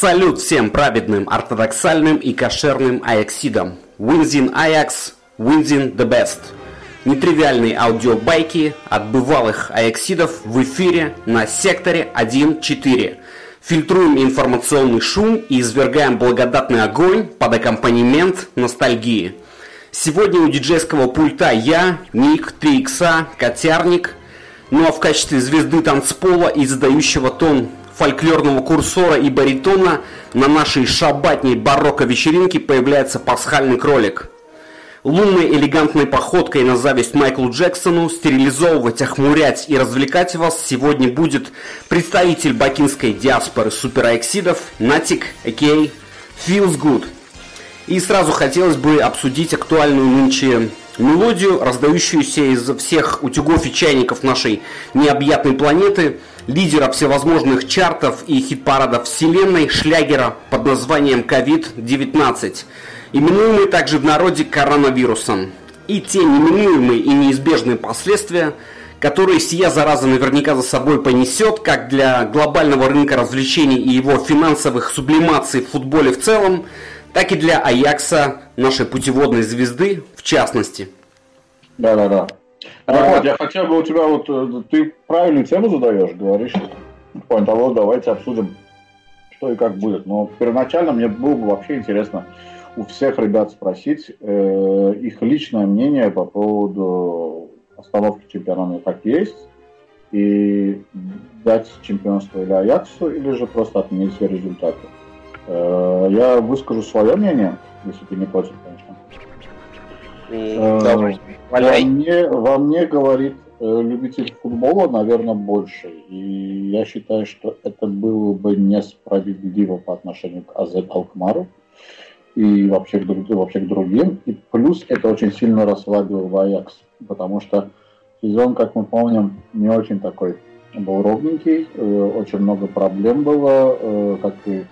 Салют всем праведным, ортодоксальным и кошерным аяксидам. Winzin Ajax, Winzin the best. Нетривиальные аудиобайки от бывалых аяксидов в эфире на секторе 1.4. Фильтруем информационный шум и извергаем благодатный огонь под аккомпанемент ностальгии. Сегодня у диджейского пульта я, Ник, 3 икса, Котярник, ну а в качестве звезды танцпола и задающего тон фольклорного курсора и баритона на нашей шабатней барокко вечеринке появляется пасхальный кролик. Лунной элегантной походкой на зависть Майклу Джексону стерилизовывать, охмурять и развлекать вас сегодня будет представитель бакинской диаспоры супераэксидов Натик, а.к.а. Feels Good. И сразу хотелось бы обсудить актуальную нынче мелодию, раздающуюся из всех утюгов и чайников нашей необъятной планеты – лидера всевозможных чартов и хит-парадов вселенной шлягера под названием COVID-19, именуемый также в народе коронавирусом, и те неминуемые и неизбежные последствия, которые сия зараза наверняка за собой понесет, как для глобального рынка развлечений и его финансовых сублимаций в футболе в целом, так и для Аякса, нашей путеводной звезды, в частности. Да-да-да. Так вот, я хотел бы у тебя вот, э, ты правильную тему задаешь, говоришь, по того, давайте обсудим, что и как будет. Но первоначально мне было бы вообще интересно у всех ребят спросить э, их личное мнение по поводу остановки чемпионата. Как есть, и дать чемпионство или Аяксу, или же просто отменить все результаты. Э, я выскажу свое мнение, если ты не против, Э, во, мне, во мне говорит э, любитель футбола, наверное, больше. И я считаю, что это было бы несправедливо по отношению к АЗ Алкмару и вообще к, вообще к другим. И плюс это очень сильно расслабил Аякс, потому что сезон, как мы помним, не очень такой был ровненький, э, очень много проблем было, как и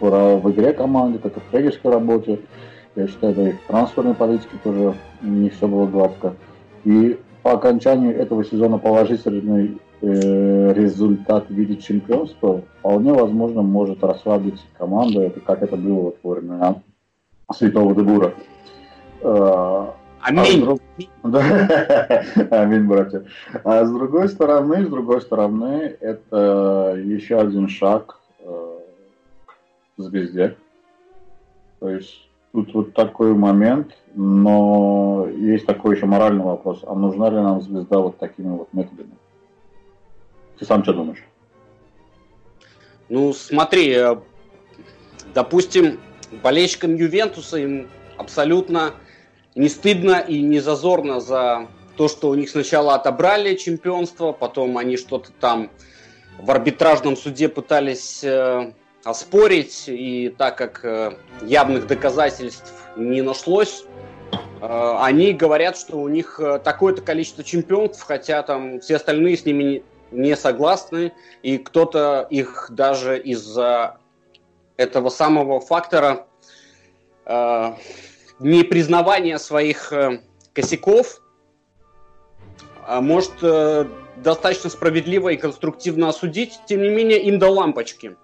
в игре команды, так и в тренерской работе. Я считаю, да и в трансферной политике тоже не все было гладко. И по окончанию этого сезона положительный э, результат в виде чемпионства вполне возможно может расслабить команду, это, как это было вот во времена Святого Дебура. Э, Аминь. А. Аминь, братья. А с другой стороны, с другой стороны, это еще один шаг э, к звезде. То есть тут вот такой момент, но есть такой еще моральный вопрос. А нужна ли нам звезда вот такими вот методами? Ты сам что думаешь? Ну, смотри, э, допустим, болельщикам Ювентуса им абсолютно не стыдно и не зазорно за то, что у них сначала отобрали чемпионство, потом они что-то там в арбитражном суде пытались э, оспорить, и так как э, явных доказательств не нашлось, э, они говорят, что у них э, такое-то количество чемпионств, хотя там все остальные с ними не согласны, и кто-то их даже из-за этого самого фактора непризнавания своих косяков может достаточно справедливо и конструктивно осудить, тем не менее им до лампочки – Э,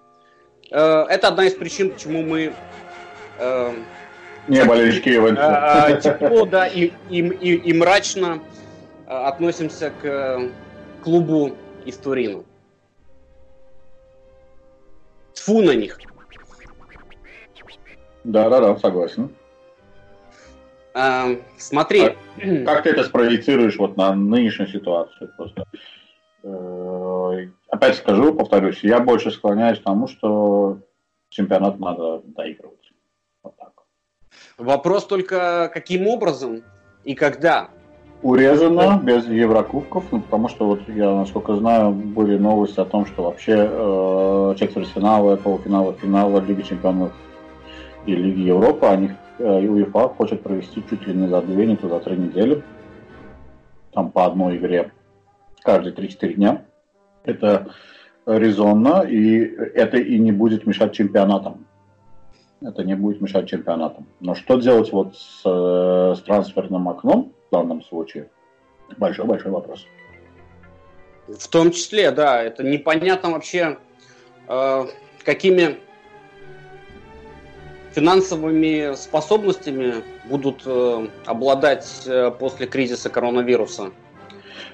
это одна из причин, почему мы э, не болельщики. Э, тепло, да, и, и, и, и мрачно относимся к клубу из Турина. Тфу на них. Да, да, да, согласен. А, смотри. А, как ты это спроецируешь вот на нынешнюю ситуацию? Просто Э, опять скажу, повторюсь, я больше склоняюсь к тому, что чемпионат надо доигрывать. Вот так. Вопрос только, каким образом и когда? Урезано, без Еврокубков, ну, потому что вот я, насколько знаю, были новости о том, что вообще э, четвертьфинала, полуфинала, финала Лиги Чемпионов и Лиги Европы, они э, УЕФА хочет провести чуть ли не за две, не то за три недели. Там по одной игре каждые 3-4 дня. Это резонно, и это и не будет мешать чемпионатам. Это не будет мешать чемпионатам. Но что делать вот с, э, с трансферным окном в данном случае? Большой-большой вопрос. В том числе, да, это непонятно вообще, э, какими финансовыми способностями будут э, обладать э, после кризиса коронавируса?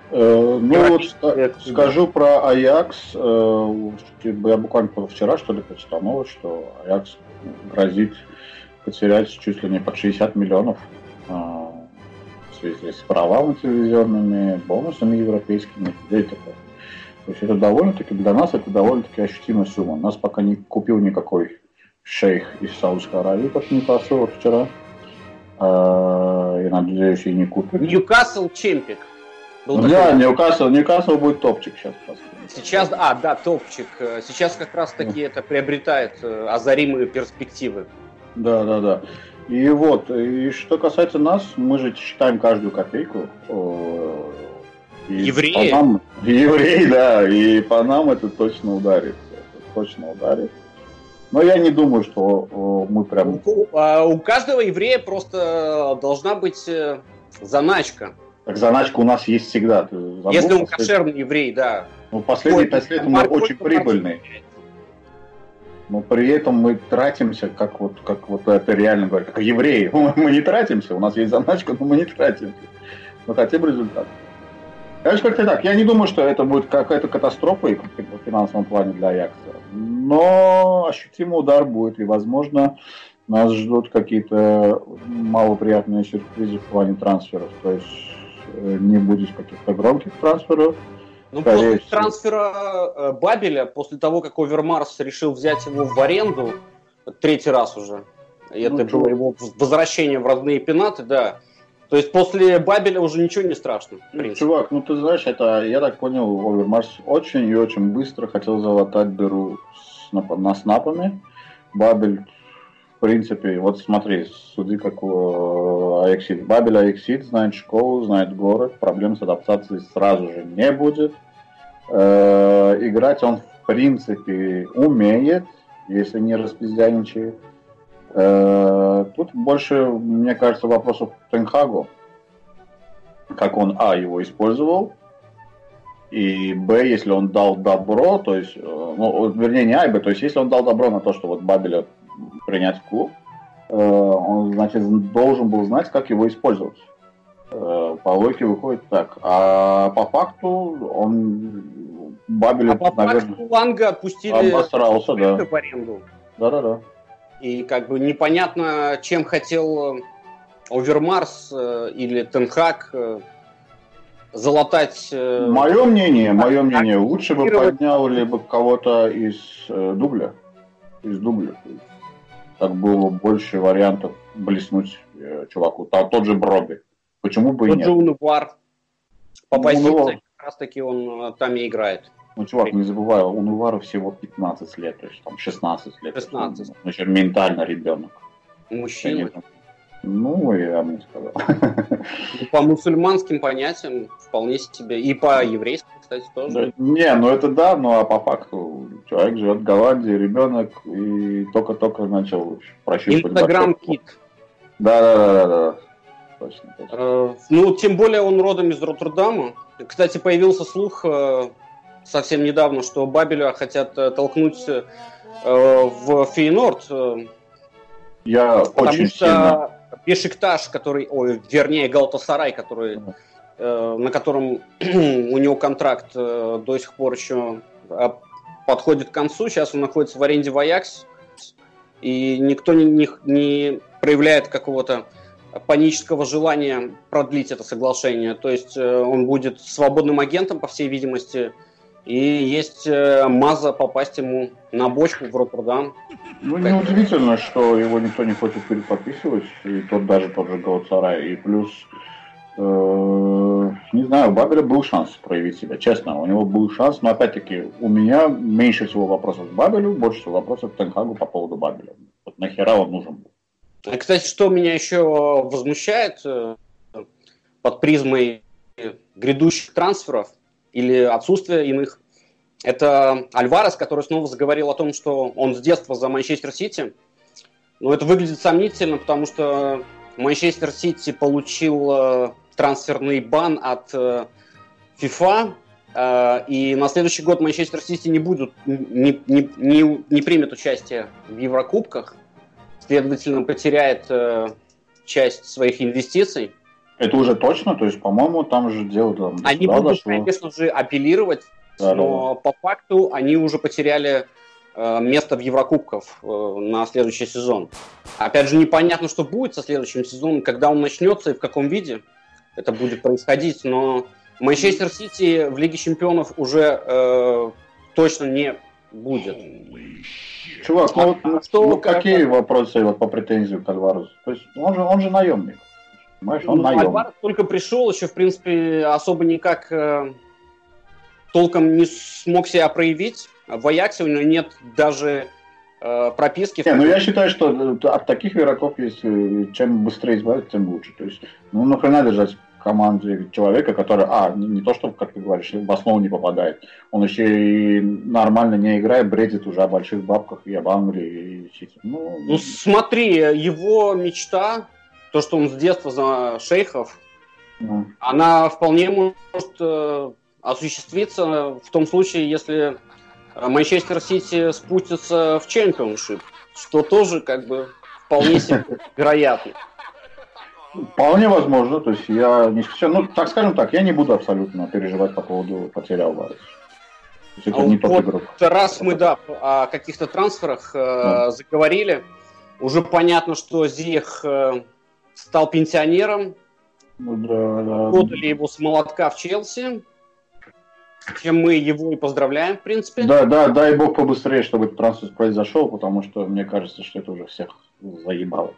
Э, ну вот скажу про Аякс. Э, я буквально вчера что ли прочитал новость, что Аякс грозит потерять чуть ли не под 60 миллионов э, в связи с правами телевизионными, бонусами европейскими и такое. То есть это довольно-таки для нас это довольно-таки ощутимая сумма. Нас пока не купил никакой шейх из Саудовской Аравии, как не пошел вот вчера. Я надеюсь, и не купит. Ньюкасл Чемпик. Был да, такой... Ньюкасл, Ньюкасл будет топчик сейчас. Сейчас, а, да, топчик. Сейчас как раз таки это приобретает э, озаримые перспективы. Да, да, да. И вот, и что касается нас, мы же считаем каждую копейку. И евреи? Нам, евреи, да, и по нам это точно ударит. Это точно ударит. Но я не думаю, что мы прям... У, а у каждого еврея просто должна быть э, заначка. Так заначка у нас есть всегда. Если он кошерный еврей, да. Ну, лет мы очень прибыльные. Но при этом мы тратимся, как вот, как вот это реально говорят, как евреи. Мы не тратимся, у нас есть заначка, но мы не тратимся. Мы хотим результат. Конечно, как-то так. Я не думаю, что это будет какая-то катастрофа в финансовом плане для Аякса. Но ощутимый удар будет, и, возможно, нас ждут какие-то малоприятные сюрпризы в плане трансферов. То есть не будет каких-то громких трансферов. Ну, после всего. трансфера э, Бабеля, после того, как Овермарс решил взять его в аренду, третий раз уже, это ну, было его возвращение в родные пенаты, да. То есть после Бабеля уже ничего не страшно. Чувак, ну ты знаешь, это, я так понял, Овермарс очень и очень быстро хотел залатать дыру с, на, на снапами. Бабель в принципе, вот смотри, суди как у Аексид. Бабель Аексид знает школу, знает город, проблем с адаптацией сразу же не будет. Э, играть он в принципе умеет, если не распиздяничает. Э, тут больше, мне кажется, вопросов к Тенхагу. Как он, а, его использовал, и Б, если он дал добро, то есть, э, ну, вернее, не А и Б, то есть, если он дал добро на то, что вот Бабеля принять в клуб, э, он, значит, должен был знать, как его использовать. Э, по логике выходит так. А по факту он Бабель, а по наверное, факту Ланга отпустили обосрался, да. в аренду. Да-да-да. И как бы непонятно, чем хотел Овермарс э, или Тенхак залатать... Мое мнение, мое мнение, лучше бы поднял либо кого-то из дубля. Из дубля так было больше вариантов блеснуть э, чуваку. Там, тот же Броби. Почему бы тот и нет? Тот же Унувар. По ну, позиции как раз таки он э, там и играет. Ну, чувак, не забывай, у Нувара всего 15 лет, то есть там 16 лет. 16. Он, еще ментально ребенок. Мужчина. Ну, я бы не сказал. Ну, по мусульманским понятиям вполне себе. И по еврейским, кстати, тоже. Да, не, ну это да, ну а по факту человек живет в Голландии, ребенок, и только-только начал прощупывать. Инстаграм-кит. Да, да, да, да, да. Точно, точно. Э, ну, тем более он родом из Роттердама. Кстати, появился слух э, совсем недавно, что Бабеля хотят э, толкнуть э, в Фейнорд. Э, Я очень что сильно Бешикташ, который, ой, вернее, Галтасарай, который, э, на котором у него контракт э, до сих пор еще э, подходит к концу. Сейчас он находится в аренде в Аякс, и никто не, не, не проявляет какого-то панического желания продлить это соглашение. То есть э, он будет свободным агентом, по всей видимости, и есть э, маза попасть ему на бочку в Роттердам. Ну, неудивительно, что его никто не хочет переподписывать, и тот даже тот же Галатсарай. И плюс, не знаю, у Бабеля был шанс проявить себя, честно, у него был шанс, но опять-таки у меня меньше всего вопросов к Бабелю, больше всего вопросов к Тенхагу по поводу Бабеля. Вот нахера он нужен был. Кстати, что меня еще возмущает э, под призмой грядущих трансферов, или отсутствие иных. Это Альварес, который снова заговорил о том, что он с детства за Манчестер Сити. Но это выглядит сомнительно, потому что Манчестер Сити получил э, трансферный бан от э, FIFA, э, и на следующий год Манчестер Сити не будет, не, не, не, не примет участие в Еврокубках. следовательно, потеряет э, часть своих инвестиций. Это уже точно, то есть, по-моему, там же дело там. Они будут, дошло. конечно же, апеллировать, да, но да. по факту они уже потеряли э, место в Еврокубках э, на следующий сезон. Опять же, непонятно, что будет со следующим сезоном, когда он начнется и в каком виде это будет происходить, но Манчестер Сити в Лиге Чемпионов уже э, точно не будет. Чувак, ну, вот, ну, что, ну какие как... вопросы вот, по претензиям к Альваресу? То есть он же, он же наемник. Понимаешь, он ну, наемник. Альварес только пришел, еще, в принципе, особо никак э, толком не смог себя проявить. В Аяксе у него нет даже э, прописки. Не, ну я считаю, что э, от таких игроков, если чем быстрее избавиться, тем лучше. То есть, ну нахрена держать команде человека, который, а, не, не то, что, как ты говоришь, в основу не попадает, он еще и нормально не играет, бредит уже о больших бабках и об Англии. И ну, ну, смотри, его мечта, то, что он с детства за шейхов, ну. она вполне может э, осуществиться в том случае, если Манчестер Сити спустится в чемпионшип, что тоже как бы вполне себе вероятно. Вполне возможно. То есть я не ну, так скажем так, я не буду абсолютно переживать по поводу потери Алвареса. Это а не вот игрок. Раз мы, да, о каких-то трансферах э, да. заговорили, уже понятно, что Зих э, стал пенсионером. Ну, да, да. Подали его с молотка в Челси. Чем мы его и поздравляем, в принципе. Да, да, дай бог побыстрее, чтобы этот трансфер произошел, потому что мне кажется, что это уже всех заебало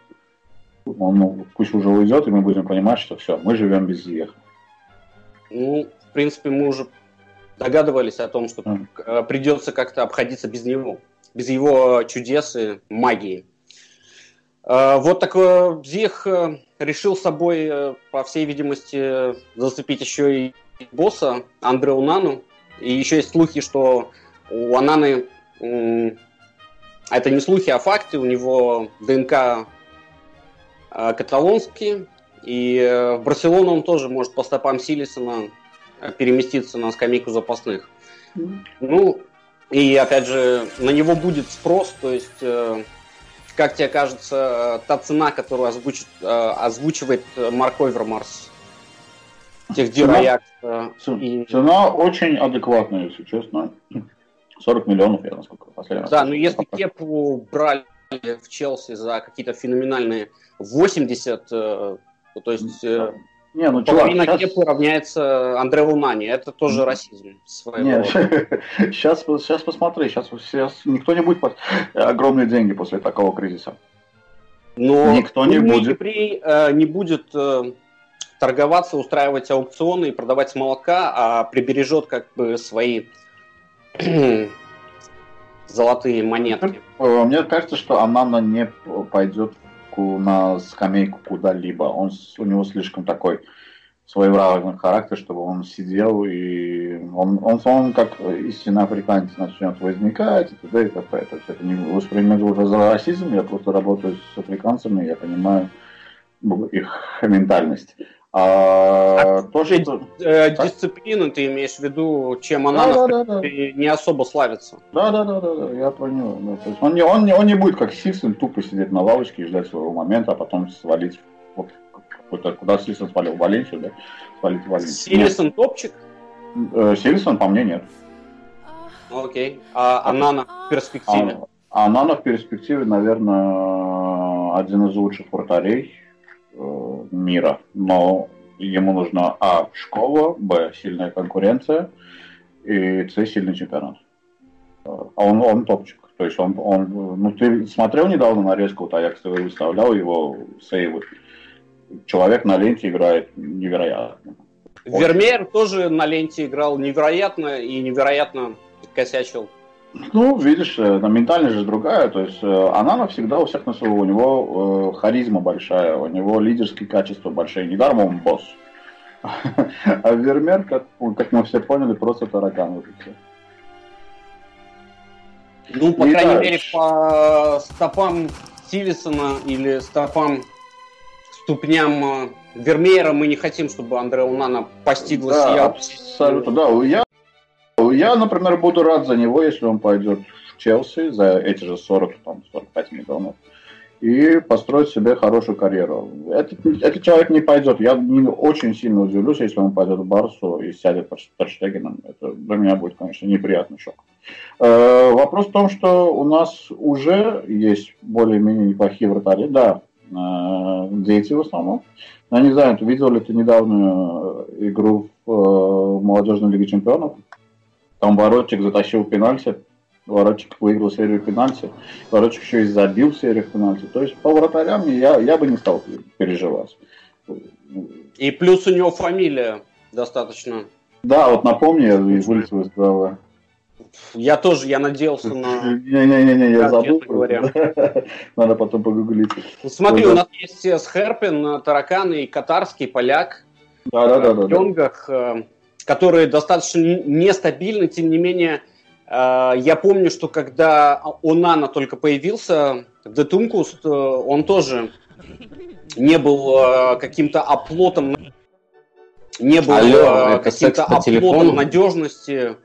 он, ну, пусть уже уйдет, и мы будем понимать, что все, мы живем без Зиеха. Ну, в принципе, мы уже догадывались о том, что mm. придется как-то обходиться без него, без его чудес и магии. А, вот такой Зих э, решил с собой, э, по всей видимости, зацепить еще и босса Андреу Нану. И еще есть слухи, что у Ананы, это не слухи, а факты, у него ДНК Э, каталонский. И э, в Барселону он тоже может по стопам Силисона э, переместиться на скамейку запасных. Mm. Ну, и опять же, на него будет спрос, то есть, как тебе кажется, та цена, которую озвучит, озвучивает Марк Овермарс, тех цена, и... цена очень адекватная, если честно. 40 миллионов, я насколько последний Да, но если Кепу брали в Челси за какие-то феноменальные 80, э, то есть э, не, ну, половина чувак, сейчас... Кепы равняется Андре Лунани. Это тоже расизм своего сейчас, сейчас посмотри, сейчас, сейчас никто не будет огромные деньги после такого кризиса. Но никто не будет. При, э, не будет э, торговаться, устраивать аукционы и продавать с молока, а прибережет как бы свои золотые монетки. Мне кажется, что Анана не пойдет на скамейку куда-либо. Он, у него слишком такой своеобразный характер, чтобы он сидел и он, он, он как истинный африканец начнет возникать и т.д. и т.п. То есть это не воспринимать уже за расизм, я просто работаю с африканцами, я понимаю их ментальность. А, а то, что... Э, дисциплину ты имеешь в виду, чем она да, да, да, не особо славится. Да, да, да, да, да я понял. Ну, то есть он, не, он, не, он не будет как Сиксон тупо сидеть на лавочке и ждать своего момента, а потом свалить вот, куда Сильсон свалил, в Валенсию, да? Свалить в Валенсию. Сильсон топчик? Э, Сильсон по мне нет. Окей. А Анана в перспективе? А, Анана в перспективе, наверное, один из лучших вратарей мира, но ему нужна А школа, Б сильная конкуренция и С сильный чемпионат. Э, а он, он топчик. То есть он, он, ну ты смотрел недавно нарезку, вот Аякс ТВ выставлял его сейвы. Человек на ленте играет невероятно. Вермеер тоже на ленте играл невероятно и невероятно косячил. Ну, видишь, э, ментальность же другая. То есть э, она всегда у всех на своего. У него э, харизма большая, у него лидерские качества большие. Недаром он босс. А Вермер, как, как мы все поняли, просто таракан уже все. Ну, по крайней да. мере, по стопам Силисона или стопам ступням э, Вермеера мы не хотим, чтобы Андре Унана постигла да, сия. Абсолютно, да. Я я, например, буду рад за него, если он пойдет в Челси за эти же 40, там, 45 миллионов. и построить себе хорошую карьеру. Этот, этот человек не пойдет. Я не, очень сильно удивлюсь, если он пойдет в Барсу и сядет под Терштегеном. Это для меня будет, конечно, неприятный шок. Э, вопрос в том, что у нас уже есть более-менее неплохие вратари. Да, э, дети в основном. Я не знаю, видел ли ты недавнюю игру в э, молодежной лиге чемпионов? Там Воротчик затащил пенальти Воротчик выиграл серию пенальти, Воротчик еще и забил серию пенальти. То есть по вратарям я, я бы не стал переживать. И плюс у него фамилия достаточно. Да, вот напомни, я вылетел из головы. Я тоже, я надеялся на... Не-не-не, я забыл. Надо потом погуглить. Ну, смотри, у нас есть Схерпин, э, Таракан и катарский поляк. Да-да-да. В Йонгах, э, которые достаточно нестабильны, тем не менее, Э, я помню, что когда Онана только появился, Детункуст, э, он тоже не был э, каким-то оплотом, не был Алло, каким-то оплотом надежности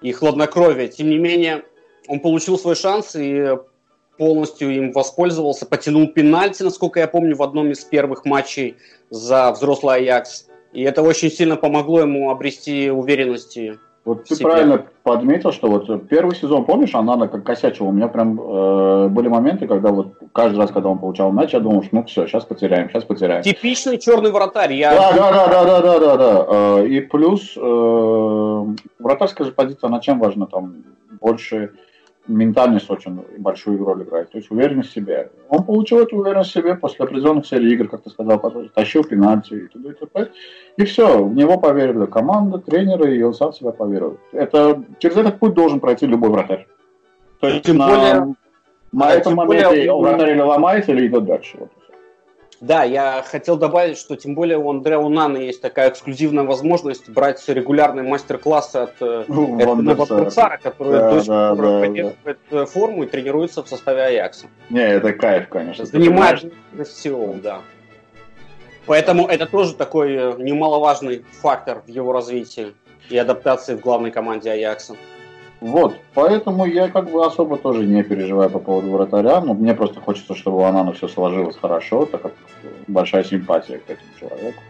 и хладнокровия. Тем не менее, он получил свой шанс и полностью им воспользовался, потянул пенальти, насколько я помню, в одном из первых матчей за взрослый Аякс. И это очень сильно помогло ему обрести уверенности вот ты себе. правильно подметил, что вот первый сезон, помнишь, она как косячила. У меня прям э, были моменты, когда вот каждый раз, когда он получал мяч, я думал, что ну все, сейчас потеряем, сейчас потеряем. Типичный черный вратарь. Я... Да, да, да, да, да, да, да, да. Э, и плюс э, вратарская же позиция, она чем важна? Там больше ментальность очень большую роль играет, то есть уверенность в себе. Он получил эту уверенность в себе после определенных серий игр, как ты сказал, тащил пенальти и т.д. и т.п. И все, в него поверили команда, тренеры, и он сам себя поверил. Это, через этот путь должен пройти любой вратарь. То есть тем на, более, на этом моменте более... вратарь или ломается, или идет дальше. Вот. Да, я хотел добавить, что тем более у Андреа Унана есть такая эксклюзивная возможность брать регулярные мастер-классы от э, ну, Пацара, который да, до сих да, да, поддерживает да. Э, форму и тренируется в составе Аякса. Не, это кайф, конечно. Занимает всего, да. Поэтому это тоже такой э, немаловажный фактор в его развитии и адаптации в главной команде Аякса. Вот, поэтому я как бы особо тоже не переживаю по поводу вратаря, но мне просто хочется, чтобы у Анана все сложилось хорошо, так как большая симпатия к этому человеку.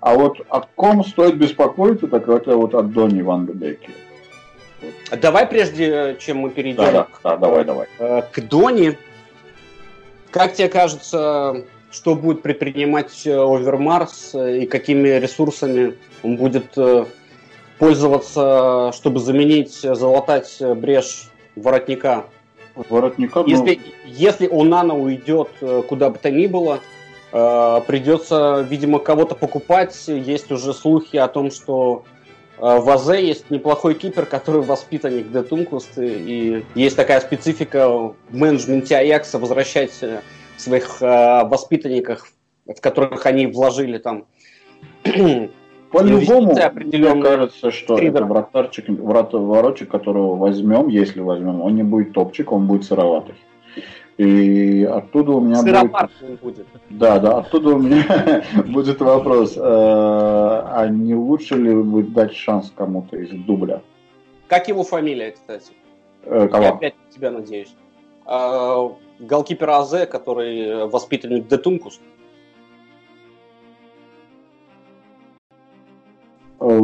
А вот о ком стоит беспокоиться, так это вот от Дони Ван. Вот. Давай прежде, чем мы перейдем да, да, да, давай, давай. Э, к Дони, как тебе кажется, что будет предпринимать э, Овермарс э, и какими ресурсами он будет пользоваться, чтобы заменить, залатать брешь воротника. Воротника? Если, ну... если Онана уйдет э, куда бы то ни было, э, придется, видимо, кого-то покупать. Есть уже слухи о том, что э, в АЗ есть неплохой кипер, который воспитанник Детункуст, и есть такая специфика в менеджменте Аякса возвращать своих воспитанников, в которых они вложили там по-любому, мне кажется, что это вратарчик, врат, воротчик, которого возьмем, если возьмем, он не будет топчик, он будет сыроватый. И оттуда у меня будет... будет. Да, да, оттуда у меня будет вопрос, э, а не лучше ли будет дать шанс кому-то из дубля? Как его фамилия, кстати? Э, кого? Я опять тебя надеюсь. Э, голкипер АЗ, который воспитанник Детункус.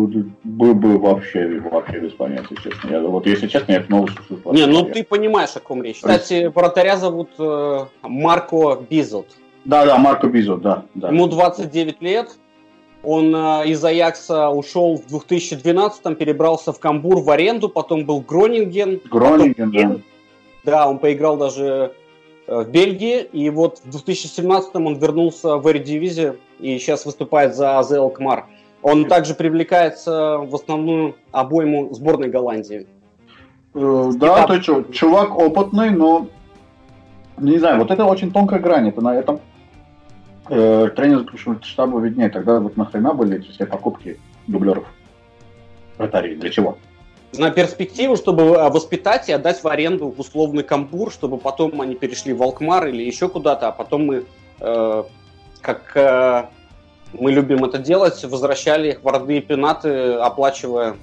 Бы вообще, вообще без понятия, честно. Я, вот если честно, я снова слышу. Не, ну ты понимаешь, о ком речь. Кстати, вратаря зовут э, Марко Бизот. Да, да, Марко Бизот, да, да. Ему 29 лет. Он э, из Аякса ушел в 2012-м, перебрался в Камбур в аренду, потом был Гронинген. Гронинген, да. Да, он поиграл даже э, в Бельгии, и вот в 2017-м он вернулся в Эрдивизе и сейчас выступает за АЗ Алкмар. Он также привлекается в основную обойму сборной Голландии. Э, да, то есть чувак опытный, но не знаю, вот это очень тонкая грань. Это на этом э, тренер заключительного штаба виднее. Тогда вот нахрена были эти все покупки дублеров вратарей? Для чего? На перспективу, чтобы воспитать и отдать в аренду в условный камбур, чтобы потом они перешли в Алкмар или еще куда-то, а потом мы э, как э, мы любим это делать, возвращали их в родные пенаты, оплачивая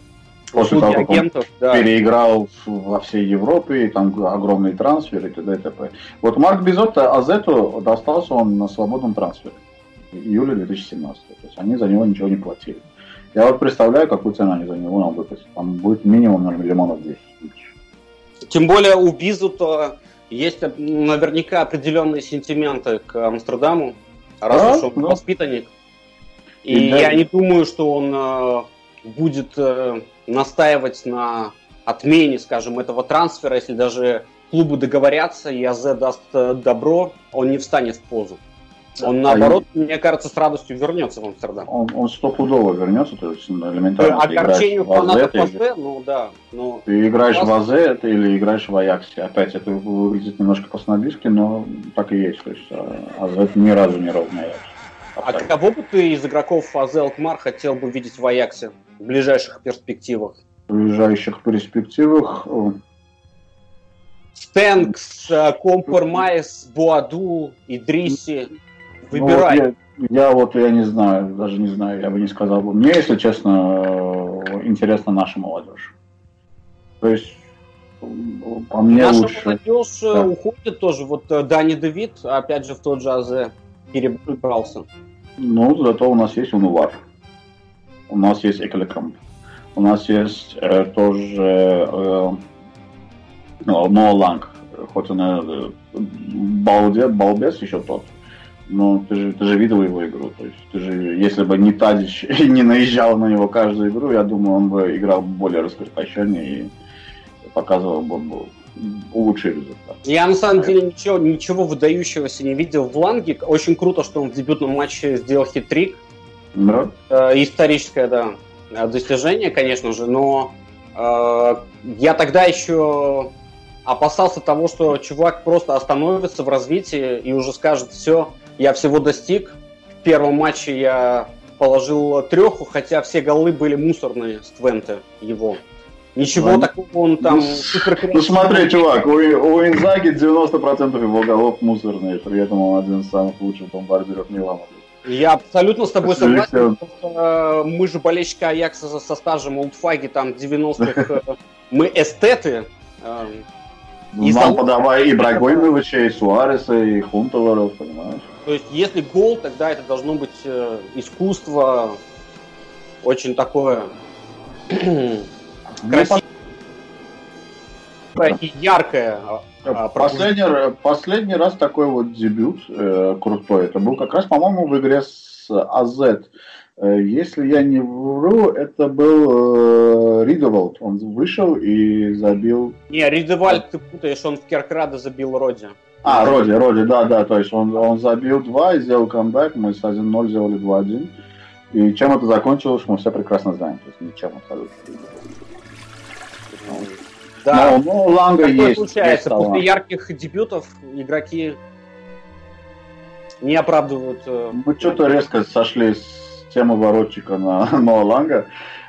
После того, как агентов, он да. переиграл во всей Европе, и там огромные трансферы и т.д. и т.п. Вот Марк Безотто Азету достался он на свободном трансфере июля 2017. То есть они за него ничего не платили. Я вот представляю, какую цену они за него нам выпустят. Там будет минимум наверное, миллионов 10 Тем более у Бизута есть наверняка определенные сентименты к Амстердаму, раз да, уж он да. воспитанник. И, и да. я не думаю, что он э, будет э, настаивать на отмене, скажем, этого трансфера, если даже клубы договорятся и АЗ даст э, добро, он не встанет в позу. Он, наоборот, а мне кажется, с радостью вернется в Амстердам. Он, он стопудово вернется, то есть ну, элементарно. Огорчению фанатов АЗ, ну да. Но... Ты играешь в АЗ или играешь в Аяксе. Опять это выглядит немножко по-снобистски, но так и есть. То есть а, АЗ ни разу не ровно Аякс. А кого бы ты из игроков АЗ Алкмар хотел бы видеть в Аяксе в ближайших перспективах? В ближайших перспективах... Стенгс, Коопмейнерс, Боаду, Идрисси. Выбирай. Ну, вот я, я вот, я не знаю, даже не знаю, я бы не сказал. Мне, если честно, интересна наша молодежь. То есть, по мне Наша лучше... молодежь э, да. уходит тоже. Вот э, Дани де Вит, опять же, в тот же АЗ перебрался. Ну, зато у нас есть Унювар. У нас есть Эккеленкамп. У нас есть э, тоже э, ну, Ноа Ланг. Хоть он э, балде, балбес еще тот. Но ты же, ты же видел его игру. То есть, ты же, если бы не Тадич не наезжал на него каждую игру, я думаю, он бы играл более раскрепощеннее и показывал бы лучший результат. Я на самом деле ничего, ничего выдающегося не видел в Ланге. Очень круто, что он в дебютном матче сделал хитрик. Да. Э, историческое, да, достижение, конечно же, но э, я тогда еще опасался того, что чувак просто остановится в развитии и уже скажет, все, я всего достиг. В первом матче я положил треху, хотя все голы были мусорные с Твенте его. Ничего ну, такого он там ну, супер Ну смотри, чувак, у, у Инзаги 90% его голов мусорные, при этом он один из самых лучших бомбардиров Милана. Я абсолютно с тобой согласен. Э, мы же болельщики Аякса со стажем олдфаги там 90-х. Э, мы эстеты. Э, и Нам подавай и Брагоймовича, и Суареса, и Хунтоваров, понимаешь? То есть, если гол, тогда это должно быть искусство очень такое красивое и яркое. А, последний, последний раз такой вот дебют э, крутой, это был как раз, по-моему, в игре с АЗ. Э, если я не вру, это был э, Ридевалд. Он вышел и забил... Не, Ридевальд ты путаешь, он в Керкрада забил Роди. А, Роди, Роди, да, да, то есть он, он забил два и сделал камбэк, мы с 1-0 сделали 2-1. И чем это закончилось, мы все прекрасно знаем, то есть ничем абсолютно. Да, но, но у Ланга есть. Случается. Есть После ярких дебютов игроки не оправдывают. Э, мы что-то резко сошли с темы воротчика на Ноа Ланга.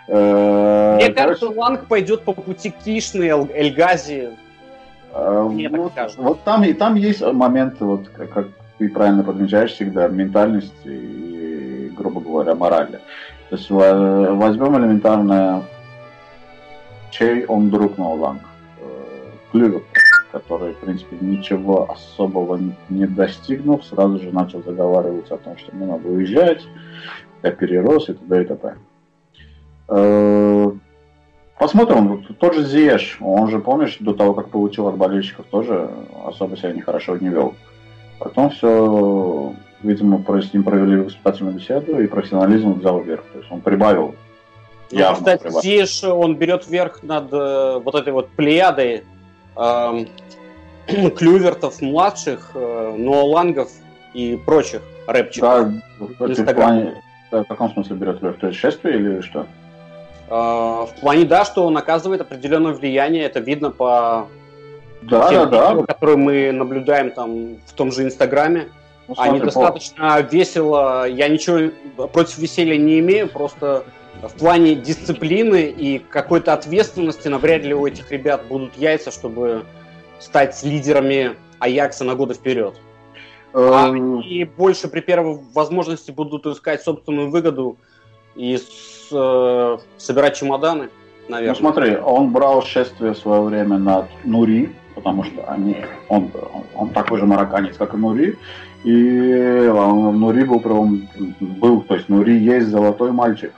Э, Мне кажется, Ланг пойдет по пути Кишны, Эльгази, Мне вот, Вот там, и там есть моменты, вот, как, ты правильно подмечаешь всегда, ментальности и, грубо говоря, морали. То есть возьмем элементарно, чей он друг Ноуланг? Э, Клювер, который, в принципе, ничего особого не достигнув, сразу же начал заговаривать о том, что мне надо уезжать, я перерос и т.д. и т.п. Посмотрим, тот же Зиеш, он же, помнишь, до того, как получил от болельщиков, тоже особо себя нехорошо не вел. Потом все, видимо, с ним провели воспитательную беседу, и профессионализм взял вверх. То есть он прибавил. Ну, явно кстати, прибавил. Зиеш, он берет вверх над э, вот этой вот плеядой э, клювертов младших, э, ноолангов и прочих рэпчиков. Да, в, плане, в каком смысле берет вверх? То есть шествие или что? А, в плане, да, что он оказывает определенное влияние, это видно по да, тем да, да. которые мы наблюдаем там в том же Инстаграме. Ну, Они достаточно по... весело, я ничего против веселья не имею, просто в плане дисциплины и какой-то ответственности навряд ли у этих ребят будут яйца, чтобы стать лидерами Аякса на годы вперед. А эм. они больше при первой возможности будут искать собственную выгоду и э, собирать чемоданы. наверное. Ну смотри, он брал шествие в свое время над Нури, потому что они, он, он такой же марокканец, как и Нури, и Нури был, был, то есть Нури есть золотой мальчик,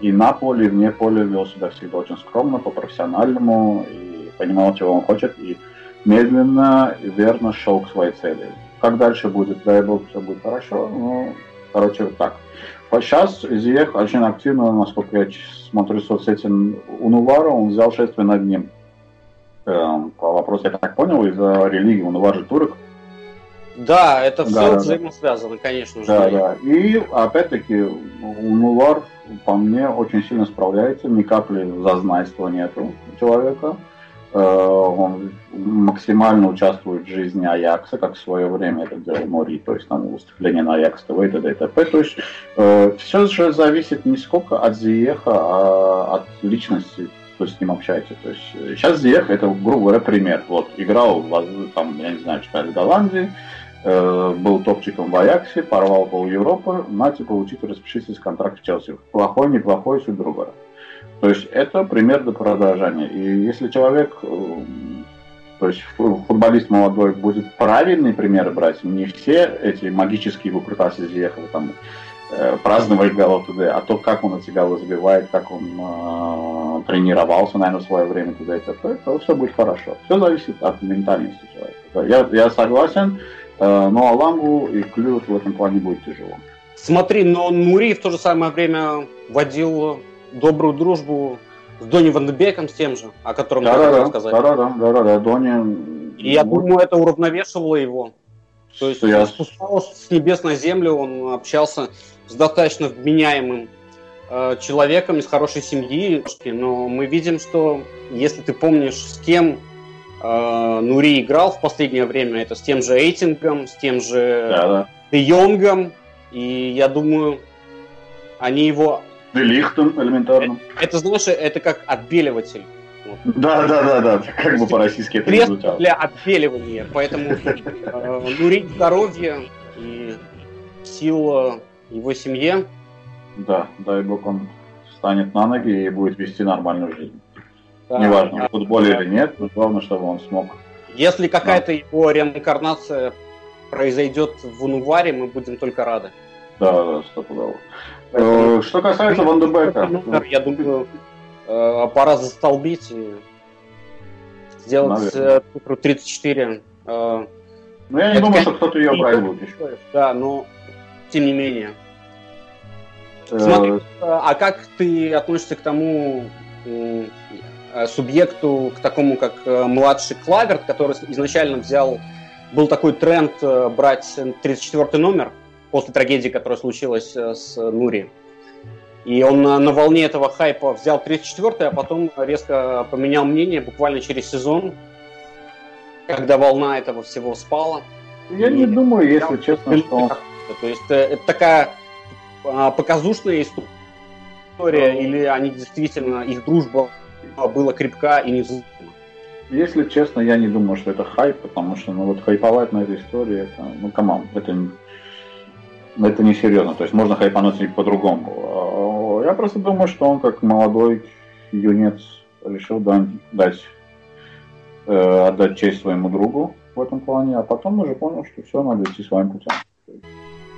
и на поле, и вне поля вел себя всегда очень скромно, по-профессиональному, и понимал, чего он хочет, и медленно и верно шел к своей цели. Как дальше будет, дай бог, все будет хорошо, ну, короче, вот так. Сейчас Зиех очень активно, насколько я смотрю соцсети Унувара, он взял шествие над ним. Эм, по вопросу, я так понял, из-за религии Унувар же турок. Да, это все да, взаимосвязано, да. конечно же. Да, да. И опять-таки Унувар по мне очень сильно справляется, ни капли зазнайства нету у человека. Э, он максимально участвует в жизни Аякса, как в свое время это делал Мори, то есть там выступление на Аякс ТВ и т.д. и т.п. То есть э, все же зависит не сколько от Зиеха, а от личности, кто с ним общается. То есть сейчас Зиех это, грубо говоря, пример. Вот играл, там, я не знаю, читали в Голландии, э, был топчиком в Аяксе, порвал пол Европы, нате получить, распишитесь контракт в Челси. Плохой, неплохой, другое. То есть это пример для подражания. И если человек, э, то есть футболист молодой будет правильные примеры брать, не все эти магические выкрутасы Зиехова там э, праздновать голов туда, а то, как он эти голы забивает, как он э, тренировался, наверное, в свое время туда и т.п., то все будет хорошо. Все зависит от ментальности человека. Я, я согласен, э, но Аламгу и Клюет в этом плане будет тяжело. Смотри, но Нури в то же самое время водил добрую дружбу с Дони Вандебеком, с тем же, о котором да, я да, да, сказать. Да, да, да, да, да, Дони... И я думаю, это уравновешивало его. То есть я... спускался с небес на землю, он общался с достаточно вменяемым э, человеком из хорошей семьи, но мы видим, что если ты помнишь, с кем э, Нури играл в последнее время, это с тем же Эйтингом, с тем же да, да. Де Йонгом, и я думаю, они его Делихтом элементарно. Это, это, знаешь, это как отбеливатель. Да, да, да, да, как бы по-российски это не звучало. для отбеливания, поэтому э, нурить здоровье и сила его семье. Да, дай бог он встанет на ноги и будет вести нормальную жизнь. Да, Неважно, да, в футболе да. или нет, главное, чтобы он смог. Если какая-то да. его реинкарнация произойдет в Унуваре, мы будем только рады. Да, да, стопудово. Э, что касается Вандебека... Я думаю, э, пора застолбить и сделать э, цифру 34. Ну, я не думаю, что кто-то ее брать будет Да, но тем не менее. Смотри, а как ты относишься к тому субъекту, к такому, как младший Клаверт, который изначально взял, был такой тренд брать 34 номер, после трагедии, которая случилась э, с Нури. И он на волне этого хайпа взял 34-й, а потом резко поменял мнение буквально через сезон, когда волна этого всего спала. Я и не думаю, если честно, что... То есть э, это такая а, показушная история, или они действительно, их дружба была крепка и не Если честно, я не думаю, что это хайп, потому что ну вот хайповать на этой истории, это, ну come on, это это не серьезно. То есть можно хайпануть по-другому. Я просто думаю, что он как молодой юнец решил дать, э, отдать честь своему другу в этом плане, а потом уже понял, что все, надо идти своим путем.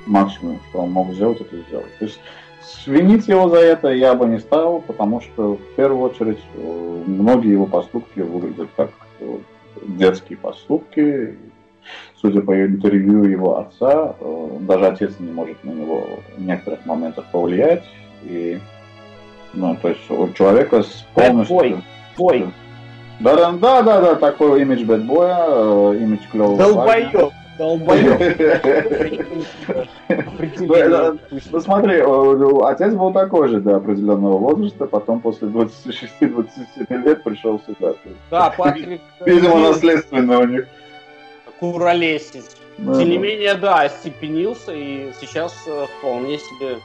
Максимум, что он мог сделать, это сделать. То есть винить его за это я бы не стал, потому что в первую очередь э, многие его поступки выглядят как э, детские поступки, судя по интервью его отца, э, даже отец не может на него в некоторых моментах повлиять. И, ну, то есть у человека с полностью... Бэтбой. Бой. Да, да, да, да, да, такой имидж бэтбоя, имидж клевого Долбоёб. Долбоёб. Ну смотри, отец был такой же до определенного возраста, потом после 26-27 лет пришел сюда. Да, Патрик... Видимо, наследственно у них куролесить. Да, Тем не менее, да, остепенился и сейчас э, вполне себе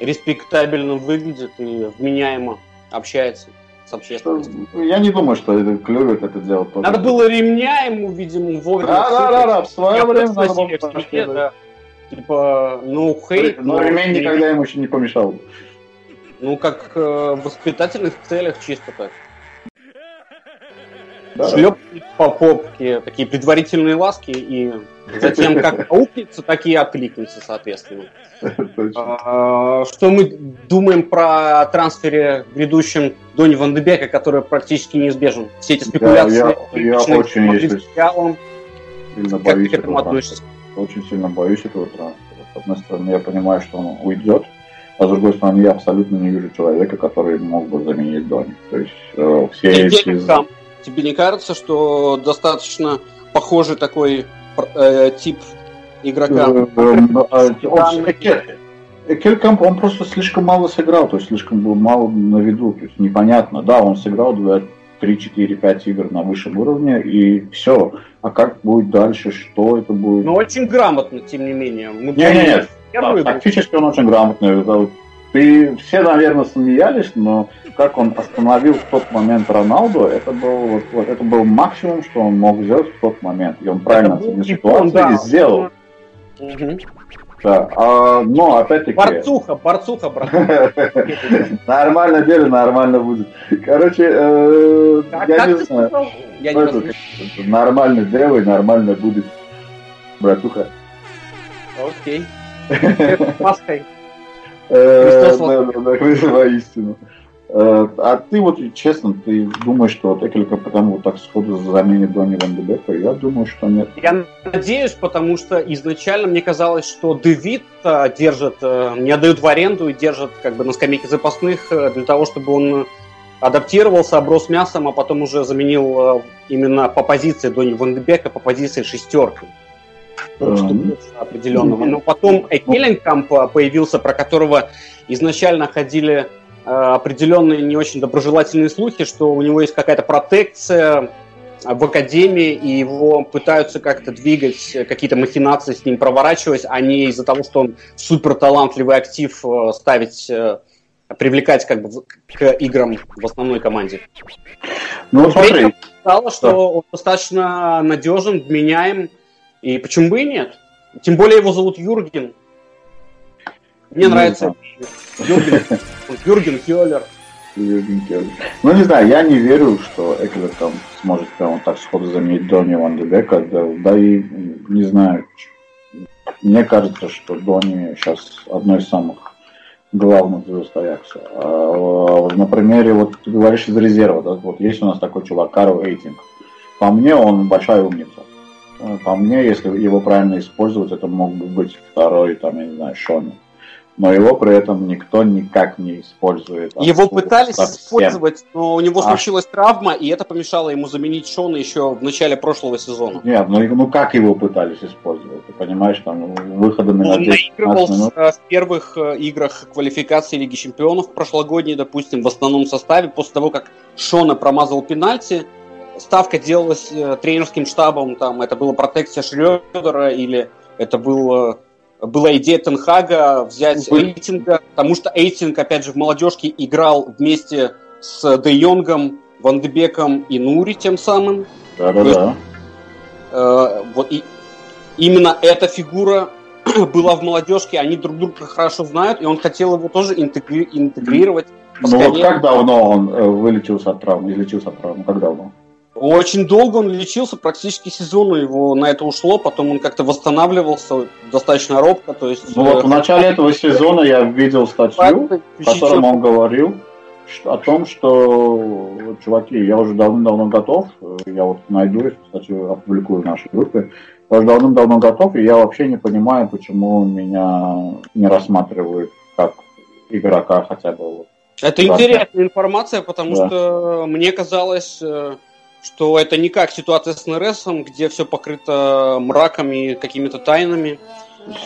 респектабельно выглядит и вменяемо общается с общественностью. Я не думаю, что это клювит это делать. Надо было ремня ему, видимо, вовремя. Да, да, да, да, в свое время надо было да. Типа, ну, хейт. Но, но ремень никогда ему еще не помешал. Ну, как э, в воспитательных целях чисто так. Да. Шлеп по попке, такие предварительные ласки, и затем как аукнется, так и откликнется, соответственно. А, что мы думаем про трансфере грядущем Дони Ван Дебека, который практически неизбежен? Все эти спекуляции. Да, я, я очень, если сильно боюсь этого трансфера. Очень сильно боюсь этого трансфера. С одной стороны, я понимаю, что он уйдет, а с другой стороны, я абсолютно не вижу человека, который мог бы заменить Дони. То есть э, все эти... Сам. Тебе не кажется, что достаточно похожий такой э, тип игрока? Келькамп, он просто слишком мало сыграл, то есть слишком был мало на виду, то есть непонятно. Да, он сыграл 2, 3, 4, 5 игр на высшем уровне, и все. А как будет дальше, что это будет? Ну, очень грамотно, тем не менее. Нет, нет, нет. Тактически он очень грамотный. Ты все, наверное, смеялись, но как он остановил в тот момент Роналду, это был, вот, это был максимум, что он мог сделать в тот момент. И он правильно оценил ситуацию да. и сделал. Угу. Да, а, но опять-таки... Борцуха, борцуха, брат. Нормально дело, нормально будет. Короче, э, я не знаю. Я не Нормально делай, нормально будет, братуха. Окей. Маской. Христос воистину. Э, а ты вот, честно, ты думаешь, что вот Экелька потому вот так сходу заменит Донни Ван Дебека? Я думаю, что нет. Я надеюсь, потому что изначально мне казалось, что Дэвид держит, э, не отдают в аренду и держит как бы на скамейке запасных э, для того, чтобы он адаптировался, оброс мясом, а потом уже заменил именно по позиции Донни Ван Дебека, по позиции шестерки. Mm-hmm. определенного. Но потом Экеленкамп появился, про которого изначально ходили определенные не очень доброжелательные слухи, что у него есть какая-то протекция в академии, и его пытаются как-то двигать, какие-то махинации с ним проворачивать, а не из-за того, что он супер талантливый актив э, ставить, э, привлекать как бы к играм в основной команде. Ну, смотри. Стало, что да. он достаточно надежен, вменяем, и почему бы и нет? Тем более его зовут Юрген. Мне ну, нравится Юрген, Юрген Хеллер. Юрген Хеллер. Ну, не знаю, я не верю, что Эклер там сможет прямо так сходу заменить Дони Ван Дебека. Да, да и не знаю, мне кажется, что Дони сейчас одно из самых главных звезд Аякса. А, на примере, вот ты говоришь из резерва, да, вот есть у нас такой чувак, Карл Эйтинг. По мне, он большая умница. По мне, если его правильно использовать, это мог бы быть второй, там, я не знаю, Шони но его при этом никто никак не использует. Его пытались совсем. использовать, но у него а. случилась травма, и это помешало ему заменить Шона еще в начале прошлого сезона. Нет, ну, ну как его пытались использовать? Ты понимаешь, там выходами Он на 10 наигрывал в первых э, играх квалификации Лиги Чемпионов прошлогодней, допустим, в основном составе, после того, как Шона промазал пенальти, ставка делалась э, тренерским штабом, там это была протекция Шрёдера или это был была идея Тенхага взять Вы... Эйтинга, потому что Эйтинг, опять же, в молодежке играл вместе с Де Йонгом, Ван Дебеком и Нури тем самым. Да-да-да. Э, вот и именно эта фигура была в молодежке, они друг друга хорошо знают, и он хотел его тоже интегри- интегрировать. Ну вот как давно он э, вылечился от травмы, излечился от травмы, как давно? Очень долго он лечился, практически сезон его на это ушло, потом он как-то восстанавливался достаточно робко. То есть, ну вот в начале этого сезона я видел статью, в котором он говорил о том, что, чуваки, я уже давно-давно готов, я вот найду эту статью, опубликую в нашей группе, я уже давно-давно готов, и я вообще не понимаю, почему меня не рассматривают как игрока хотя бы. Это интересная информация, потому да. что мне казалось э, что это не как ситуация с НРСом, где все покрыто мраком и какими-то тайнами.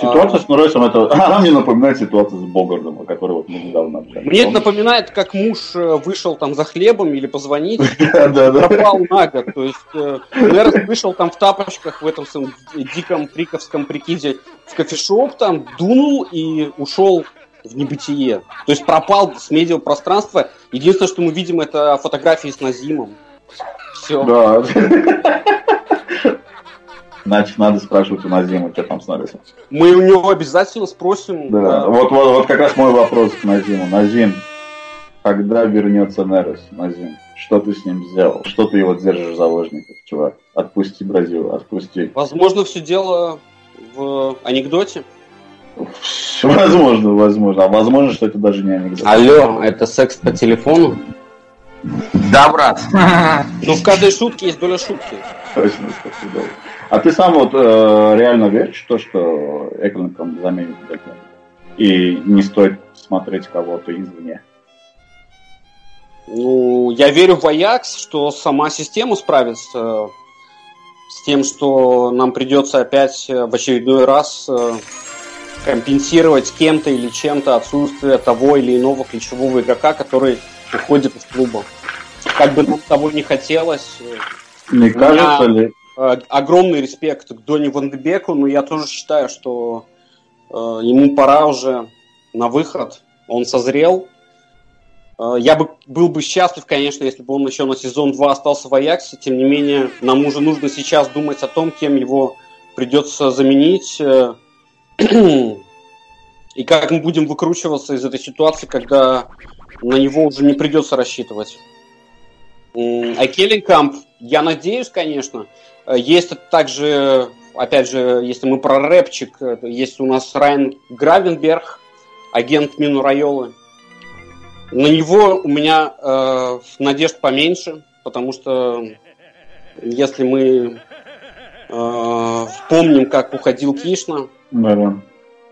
Ситуация а, с НРСом, это, она мне напоминает ситуацию с Богардом, о которой вот мы недавно общались. Мне это напоминает, как муж э, вышел там за хлебом или позвонить, пропал на год. То есть э, НРС вышел там в тапочках в этом своем диком приковском прикиде в кофешоп, там дунул и ушел в небытие. То есть пропал с медиапространства. Единственное, что мы видим, это фотографии с Назимом. Все. Да. Значит, надо спрашивать у Назима, что там с Мы у него обязательно спросим. Да. да. Вот, вот, вот как раз мой вопрос к Назиму. Назим, когда вернется Нерес, Назим? Что ты с ним сделал? Что ты его держишь в заложниках, чувак? Отпусти Бразилию, отпусти. Возможно, все дело в анекдоте. Возможно, возможно. А возможно, что это даже не анекдот. Алло, это секс по телефону? Да, брат. Ну, в каждой шутке есть доля шутки. Точно, спасибо. А ты сам вот э, реально веришь в то, что Экленком заменит Бекхэм? И не стоит смотреть кого-то извне? Ну, я верю в Аякс, что сама система справится с тем, что нам придется опять в очередной раз э, компенсировать кем-то или чем-то отсутствие того или иного ключевого игрока, который уходит из клуба. Как бы нам того не хотелось. Не кажется ли... Э, огромный респект к Дони Вандебеку, но я тоже считаю, что э, ему пора уже на выход. Он созрел. Э, я бы был бы счастлив, конечно, если бы он еще на сезон 2 остался в Аяксе. Тем не менее, нам уже нужно сейчас думать о том, кем его придется заменить. Э, и как мы будем выкручиваться из этой ситуации, когда на него уже не придется рассчитывать. А Келлинкамп, я надеюсь, конечно. Э, есть также, опять же, если мы про рэпчик, есть у нас Райан Гравенберг, агент Мину Райолы. На него у меня э, надежд поменьше, потому что если мы э, помним, как уходил Кишна, да.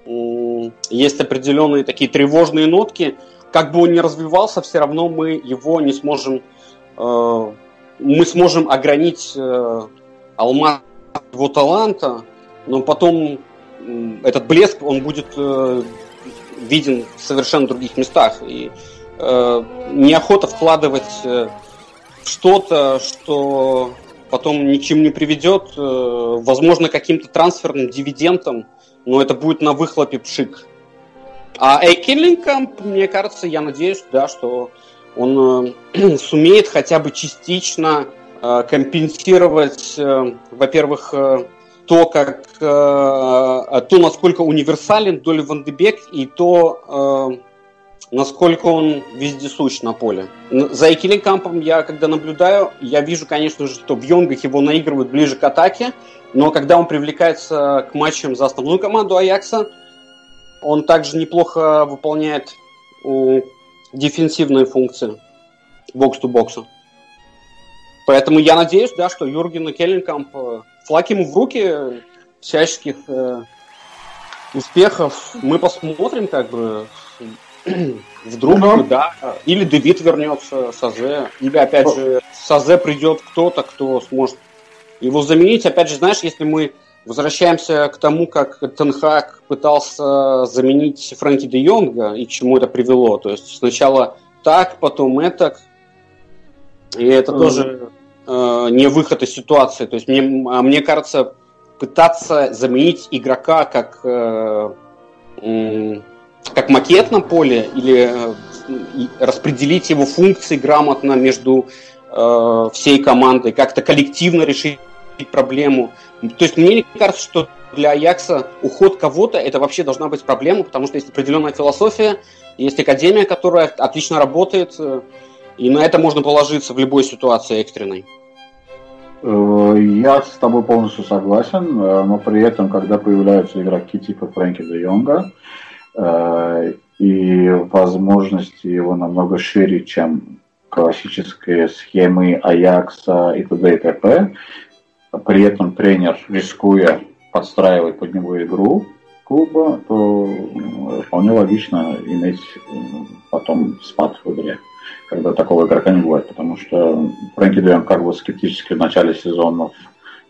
э, есть определенные такие тревожные нотки. Как бы он ни развивался, все равно мы его не сможем, э, мы сможем огранить э, алмаз его таланта, но потом э, этот блеск, он будет э, виден в совершенно других местах. И э, неохота вкладывать э, что-то, что потом ни к чему не приведет, э, возможно, каким-то трансферным дивидендом, но это будет на выхлопе пшик. А Эйкеллингкамп, мне кажется, я надеюсь, да, что он э, сумеет хотя бы частично э, компенсировать, э, во-первых, э, то, как, э, то, насколько универсален Доли Вандебек и то, э, насколько он вездесущ на поле. За Экеликампом я, когда наблюдаю, я вижу, конечно же, что в Йонгах его наигрывают ближе к атаке, но когда он привлекается к матчам за основную команду Аякса, он также неплохо выполняет дефенсивные функции бокс-то-бокса. Поэтому я надеюсь, да, что Юрген и Келлинкамп э, флаг ему в руки всяческих э, успехов. Мы посмотрим, как бы, Вдруг, ну, да. Или Девид вернется, Сазе. Или, опять же, Сазе придет кто-то, кто сможет его заменить. Опять же, знаешь, если мы возвращаемся к тому, как Тенхак пытался заменить Фрэнки де Йонга и к чему это привело. То есть сначала так, потом это. И это mm. тоже э, не выход из ситуации. То есть мне, а мне кажется, пытаться заменить игрока как э, как макет на поле или э, распределить его функции грамотно между э, всей командой, как-то коллективно решить проблему. То есть мне кажется, что для Аякса уход кого-то это вообще должна быть проблема, потому что есть определенная философия, есть академия, которая отлично работает, э, и на это можно положиться в любой ситуации экстренной. Э, я с тобой полностью согласен, но при этом, когда появляются игроки типа Фрэнки де Йонга, и возможности его намного шире, чем классические схемы Аякса и т.д. и т.п. При этом тренер, рискуя подстраивать под него игру клуба, то вполне логично иметь потом спад в игре, когда такого игрока не бывает, потому что Фрэнки Дуэн как бы скептически в начале сезонов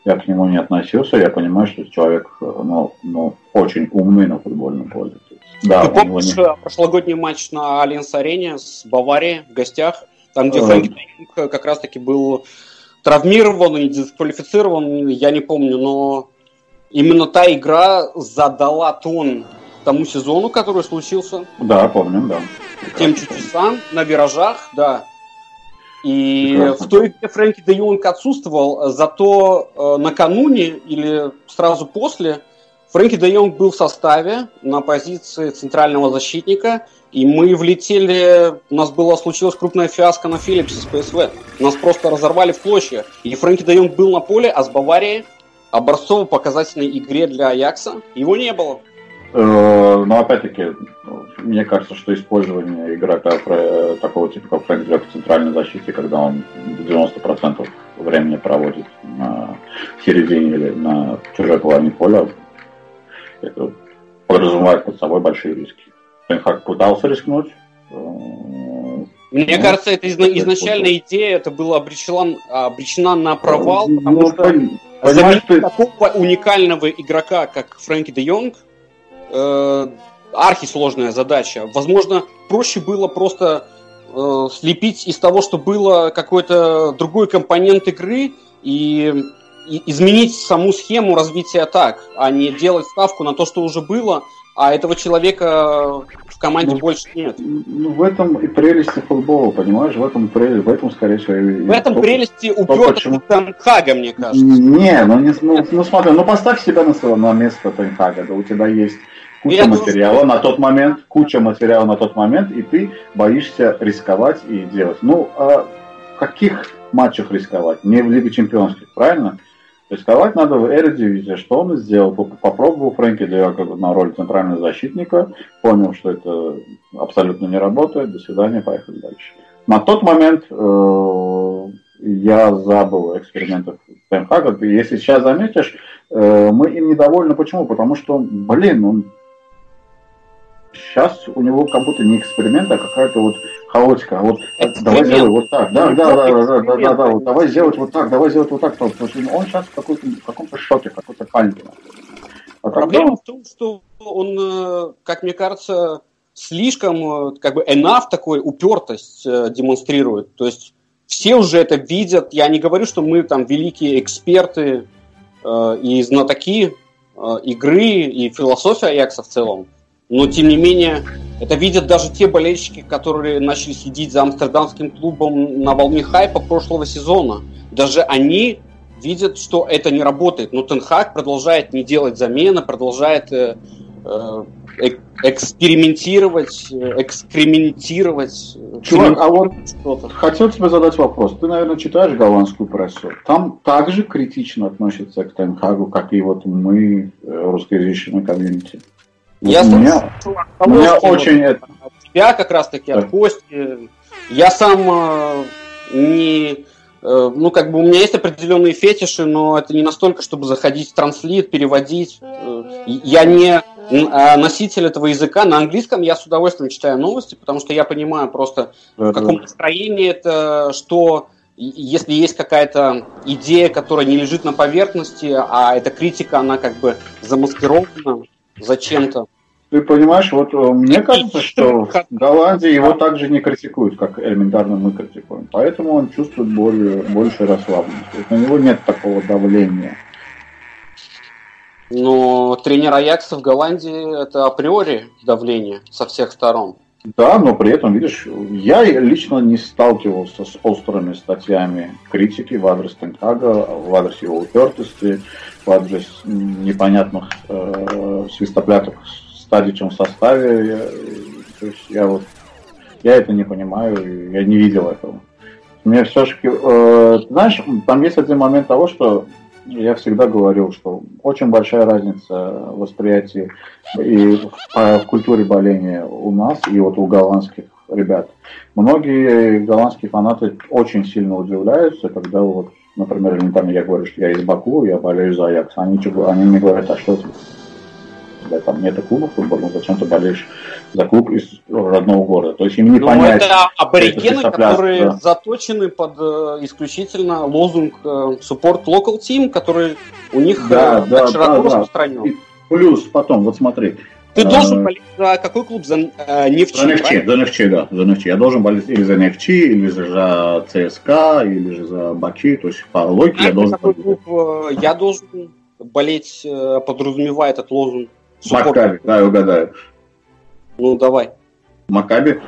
я к нему не относился, я понимаю, что человек ну, ну, очень умный на футбольном поле. Да, Ты помнишь не... Э, прошлогодний матч на Альянс-арене с Баварией в гостях, там, где Фрэнки Дайнг как раз-таки был травмирован и дисквалифицирован, я не помню, но именно та игра задала тон тому сезону, который случился. Да, помню, да. Тем чудесам на виражах, да. И Прекрасно. в той игре Фрэнки де Йонг отсутствовал, зато э, накануне или сразу после Фрэнки де Йонг был в составе на позиции центрального защитника, и мы влетели, у нас была случилась крупная фиаско на Филлипсе с ПСВ. Нас просто разорвали в клочья. И Фрэнки Дайонг был на поле, а с Баварией образцово-показательной игре для Аякса его не было. Э, но опять-таки, мне кажется, что использование игрока такого типа, как Фрэнк в центральной защите, когда он 90% времени проводит на середине или на чужой половине поля, это подразумевает под собой большие риски. Тенхак пытался рискнуть. Э, мне ну, кажется, это изначальная идея, это была обречена, обречена на провал, ну, потому ну, что заменить ты... такого уникального игрока, как Фрэнки де Йонг, э, архисложная задача. Возможно, проще было просто э, слепить из того, что было какой-то другой компонент игры и изменить саму схему развития атак, а не делать ставку на то, что уже было, а этого человека в команде ну, больше нет. Ну, в этом и прелести футбола, понимаешь? В этом прелесть, в этом, скорее всего, и, В этом то, прелести упертости Тенхага, мне кажется. Не, ну, не, ну, ну смотри, ну поставь себя на, на место Тенхага, да у тебя есть куча Я материала думаю, на тот момент, куча материала на тот момент, и ты боишься рисковать и делать. Ну, а в каких матчах рисковать? Не в Лиге Чемпионских, правильно? Рисковать надо в Эрдивизе. Что он сделал? Попробовал Фрэнки Диаго на роль центрального защитника, понял, что это абсолютно не работает, до свидания, поехали дальше. На тот момент э, я забыл экспериментов Тенхага. Если сейчас заметишь, э, мы им недовольны. Почему? Потому что, блин, он сейчас у него как будто не эксперимент, а какая-то вот хаотика. Вот эксперимент. давай сделай вот так. Да, да, да, да, да, да, да, да, вот давай сделать вот так, давай сделать вот так. Он сейчас в, какой-то, в каком-то шоке, какой-то панике. А Проблема в том, что он, э, как мне кажется, слишком э, как бы enough такой упертость э, демонстрирует. То есть все уже это видят. Я не говорю, что мы там великие эксперты э, и знатоки э, игры и философии Аякса в целом. Но, тем не менее, это видят даже те болельщики, которые начали следить за амстердамским клубом на волне хайпа прошлого сезона. Даже они видят, что это не работает. Но Тенхак продолжает не делать замены, продолжает э, э, экспериментировать, экскрементировать. Чувак, а вот что-то. хотел тебе задать вопрос. Ты, наверное, читаешь голландскую прессу. Там также критично относятся к Тенхагу, как и вот мы, э, русскоязычной комьюнити. Я меня, меня очень вот, это... от тебя как раз таки, от Кости. Я сам э, не... Э, ну, как бы у меня есть определенные фетиши, но это не настолько, чтобы заходить в транслит, переводить. Э, я не а носитель этого языка. На английском я с удовольствием читаю новости, потому что я понимаю просто, в каком настроении это, что если есть какая-то идея, которая не лежит на поверхности, а эта критика, она как бы замаскирована, зачем-то. Ты понимаешь, вот э, мне кажется, что в Голландии его также не критикуют, как элементарно мы критикуем. Поэтому он чувствует более, больше расслабленность. То есть на него нет такого давления. Но тренер Аякса в Голландии это априори давление со всех сторон. Да, но при этом, видишь, я лично не сталкивался с острыми статьями критики в адрес Тенхага, в адрес его упертости, в адрес непонятных э, свистопляток с Тадичем в составе. Я, то есть я вот я это не понимаю, я не видел этого. Мне все-таки, э, знаешь, там есть один момент того, что я всегда говорил, что очень большая разница восприятия и в, в культуре боления у нас и вот у голландских ребят. Многие голландские фанаты очень сильно удивляются, когда вот, например, элементарно я говорю, что я из Баку, я болею за Аякс. Они, они мне говорят, а что да, там нет клуба футбольного, зачем ты болеешь за клуб из родного города. То есть им не ну, понять. Это аборигены, это которые да. заточены под э, исключительно лозунг э, support local team, который у них да, э, да, широко да, распространен. Да. плюс потом, вот смотри. Ты должен болеть за какой клуб? За э, Нефчи? За Нефчи, за Нефчи, да. За Нефчи. Я должен болеть или за Нефчи, или за ЦСКА, или же за Баки. То есть по логике а я должен... Какой клуб, я должен болеть, подразумевая этот лозунг. Макаби, да, я угадаю. Ну, давай. Макаби?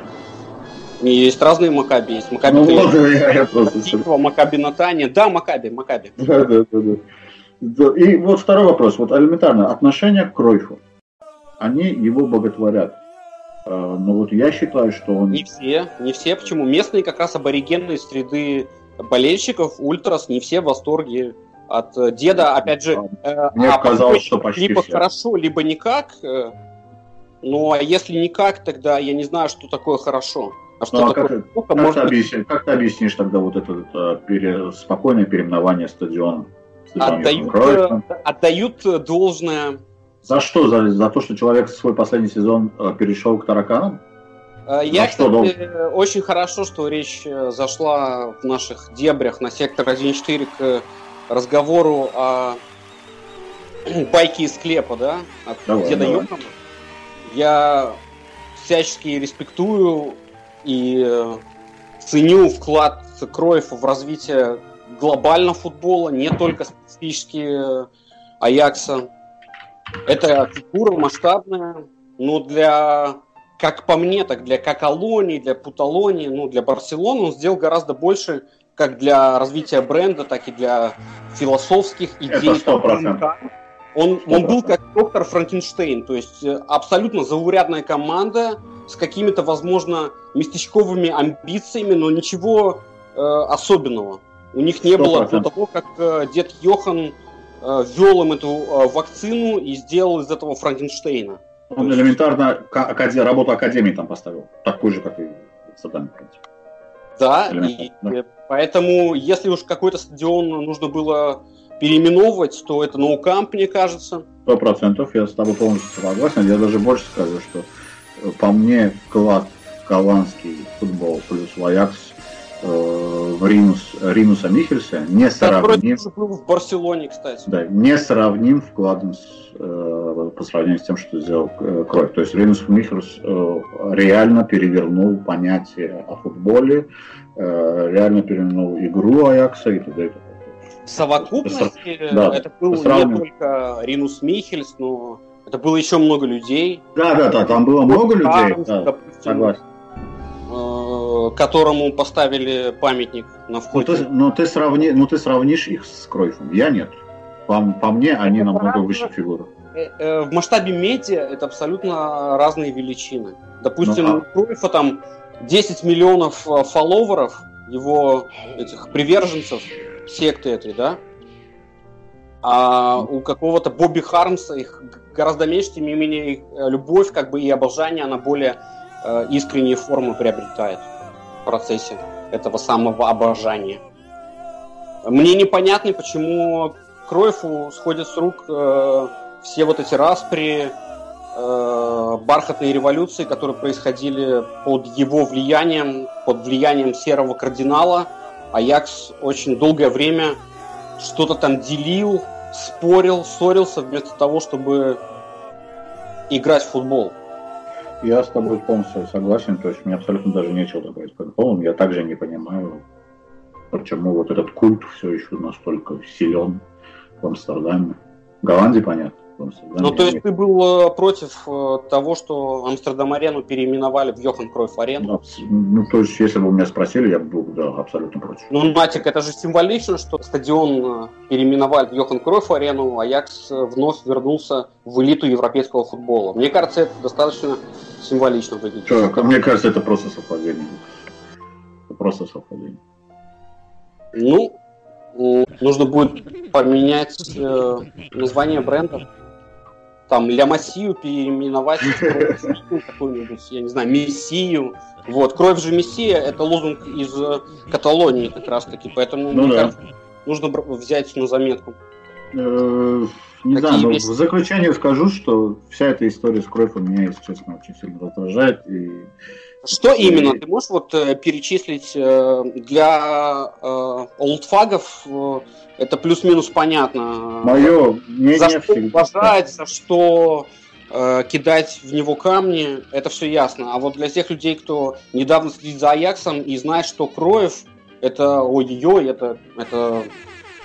Есть разные Макаби. Есть Макаби ну, вот, я, я просто... Макаби Натане. Да, Макаби, Макаби. Да, да, да, да. И вот второй вопрос. Вот элементарно. Отношение к Кройфу. Они его боготворят. ну вот я считаю, что он... Не все, не все. Почему? Местные как раз аборигенные среды болельщиков, ультрас, не все в восторге от э, деда. Опять же, мне а казалось, что почти либо все. хорошо, либо никак. Ну, а если никак, тогда я не знаю, что такое хорошо. А что ну, а такое как, как, может... ты объяснишь, как ты объяснишь тогда вот это, это пере, спокойное переименование стадиона? Отдают, отдают должное за что? За, за то, что человек свой последний сезон э, перешел к тараканам? Э, я, что, кстати, очень хорошо, что речь э, зашла в наших дебрях на сектор 1.4 к разговору о байке из склепа, да, от давай, деда давай. Йохана. Я всячески респектую и ценю вклад Кроев в развитие глобального футбола, не только специфически Аякса. Это фигура масштабная, но для, как по мне, так для Каталонии, для Путалонии, ну, для Барселоны он сделал гораздо больше как для развития бренда, так и для философских идей. Это 100%. Он, он был как доктор Франкенштейн, то есть э, абсолютно заурядная команда с какими-то, возможно, местечковыми амбициями, но ничего э, особенного. У них не 100%. было до того, как э, дед Йохан Э, ввел им эту э, вакцину и сделал из этого Франкенштейна. Он элементарно акаде... работу Академии там поставил, такой же, как и Саддам, Да, и да. поэтому, если уж какой-то стадион нужно было переименовывать, то это ноукамп, мне кажется. Сто процентов, я с тобой полностью согласен. Я даже больше скажу, что э, по мне вклад в голландский футбол плюс Ваякс э, Ринус, Ринуса Михельса не сравним. в Барселоне, кстати. Да, не сравним вкладом с, э, по сравнению с тем, что сделал э. То есть Ринус Михельс э, реально перевернул понятие о футболе, э, реально перевернул игру Аякса и т.д. В совокупности да, это был не только Ринус Михельс, но это было еще много людей. Да, да, да, там было много людей, да, согласен которому поставили памятник на входе. Ну ты, ну, ты, сравни, ну, ты сравнишь их с Кройфом. Я нет. По, по мне они это намного разные, выше фигуры. Э, э, в масштабе медиа это абсолютно разные величины. Допустим, ну, а... у Кройфа там 10 миллионов э, фолловеров, его этих приверженцев секты этой, да? А у какого-то Бобби Хармса их гораздо меньше, тем не менее, любовь как бы и обожание, она более э, искренние формы приобретает процессе этого самого обожания. Мне непонятно, почему Кроеву сходят с рук э, все вот эти распри, э, бархатные революции, которые происходили под его влиянием, под влиянием серого кардинала. Аякс очень долгое время что-то там делил, спорил, ссорился вместо того, чтобы играть в футбол. Я с тобой полностью согласен, то есть мне абсолютно даже нечего добавить к футболу. Я также не понимаю, почему вот этот культ все еще настолько силен в Амстердаме. В Голландии, понятно. Ну, то есть ты был э, против э, того, что Амстердам-арену переименовали в Йохан Кройф арену? Ну, то есть, если бы меня спросили, я был, да, абсолютно против. Ну, Матик, это же символично, что стадион э, переименовали в Йохан Кройф арену, а Аякс вновь вернулся в элиту европейского футбола. Мне кажется, это достаточно символично выглядит. Что, мне кажется, это просто совпадение. Это просто совпадение. Ну, нужно будет поменять э, название бренда там Ля Массию переименовать какую-нибудь, я не знаю, Мессию. Вот, кровь же Мессия, это лозунг из э, Каталонии как раз таки, поэтому ну, мне да. кажется, нужно взять на заметку. Э, не знаю, но в заключение скажу, что вся эта история с кровью меня, если честно, очень сильно раздражает. И... Что именно? Ты можешь вот э, перечислить для олдфагов это плюс-минус понятно. Мое мнение за что уважать, за что э, кидать в него камни, это все ясно. А вот для тех людей, кто недавно следит за Аяксом и знает, что Кроев, это ой-ой, это, это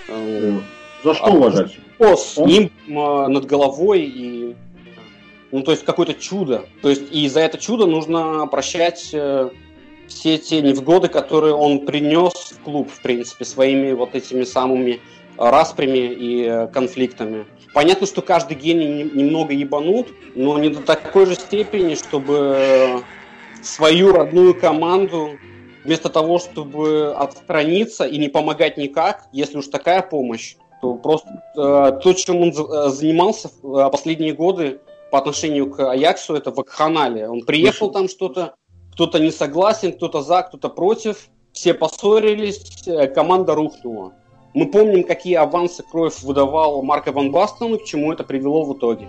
э, за что уважать? С Он... ним э, над головой и ну, то есть какое-то чудо. То есть и за это чудо нужно прощать э, все те невзгоды, которые он принес в клуб, в принципе, своими вот этими самыми распрями и конфликтами. Понятно, что каждый гений немного ебанут, но не до такой же степени, чтобы свою родную команду вместо того, чтобы отстраниться и не помогать никак, если уж такая помощь, то просто э, то, чем он э, занимался э, последние годы по отношению к Аяксу, это вакханалия. Он приехал там что-то, кто-то не согласен, кто-то за, кто-то против, все поссорились, э, команда рухнула. Мы помним, какие авансы Кроев выдавал Марко Ван Бастену, к чему это привело в итоге.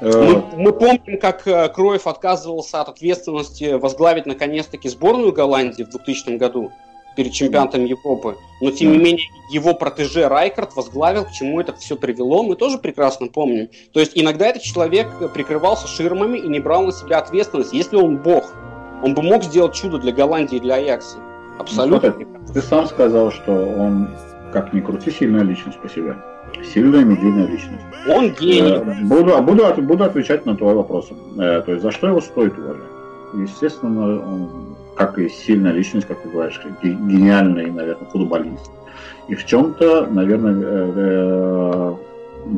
Мы, э, мы помним, как э, Кроев отказывался от ответственности возглавить наконец-таки сборную Голландии в 2000 году перед чемпионатом Европы. Но, тем не менее, его протеже Райкард возглавил, к чему это все привело, мы тоже прекрасно помним. То есть иногда этот человек прикрывался ширмами и не брал на себя ответственность. Если он бог, он бы мог сделать чудо для Голландии и для Аякса. Абсолютно. Ну, ты сам сказал, что он, как ни крути, сильная личность по себе. Сильная медийная личность. Он гений. Э, буду, буду, буду отвечать на твой вопрос. Э, то есть за что его стоит уважать? Естественно, он, как и сильная личность, как ты говоришь, гениальный, наверное, футболист. И в чем-то, наверное, э,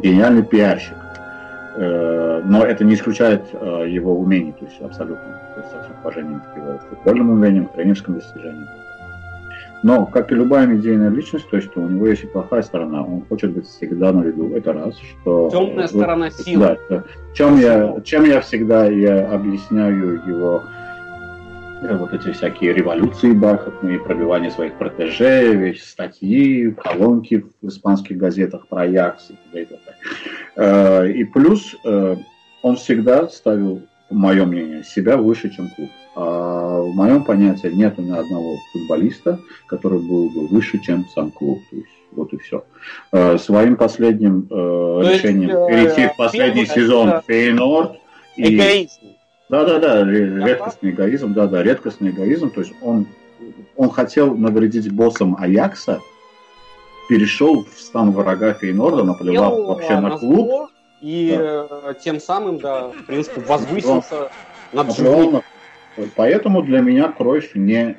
гениальный пиарщик. Но это не исключает его умений, то есть абсолютно. То есть всем уважением к его футбольным умениям, к тренерским достижениям. Но, как и любая медийная личность, то есть у него есть и плохая сторона, он хочет быть всегда на виду, это раз. Что, Темная вот, сторона силы. Да, чем, я, чем я всегда я объясняю его э, вот эти всякие революции бархатные, пробивание своих протеже, статьи, колонки в испанских газетах про Аякс и т.д. Э, и плюс э, он всегда ставил, мое мнение, себя выше, чем клуб. А в моем понятии нет ни одного футболиста, который был бы выше, чем сам клуб. То есть, вот и все. Э, своим последним э, решением э, перейти в последний сезон. Фейнорд. Эгоизм. Да, да, да, редкостный эгоизм, да, да, редкостный эгоизм. То есть он, он хотел навредить боссам Аякса, перешел в стан врага Фейнорда, наплевал вообще на клуб. И да. тем самым, да, в принципе, возвысился над живым. Поэтому для меня Кройф не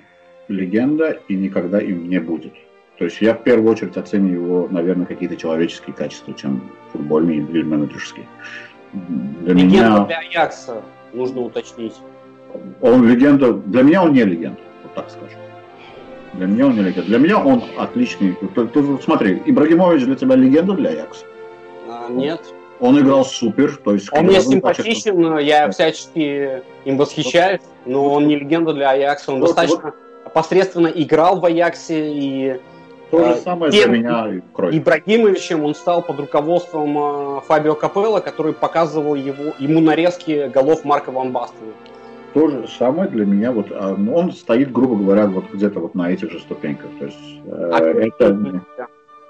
легенда и никогда им не будет. То есть я в первую очередь оцениваю его, наверное, какие-то человеческие качества, чем футбольные или менеджерские. Для легенда меня... для Аякса, нужно уточнить. Он легенда, для меня он не легенда, вот так скажем. Для меня он не легенда. Для меня он отличный. Ты, ты, смотри, Ибрагимович для тебя легенда для Аякса? А, нет. Он играл супер, то есть... Он мне симпатичен, но я всячески им восхищаюсь, но он не легенда для Аякса, он вот, достаточно вот. посредственно играл в Аяксе и... То же э, самое для меня кровь. Ибрагимовичем он стал под руководством э, Фабио Капелла, который показывал его, ему нарезки голов Марка Ван Бастена. То же самое для меня, вот а, ну, он стоит, грубо говоря, вот где-то вот на этих же ступеньках. То есть а это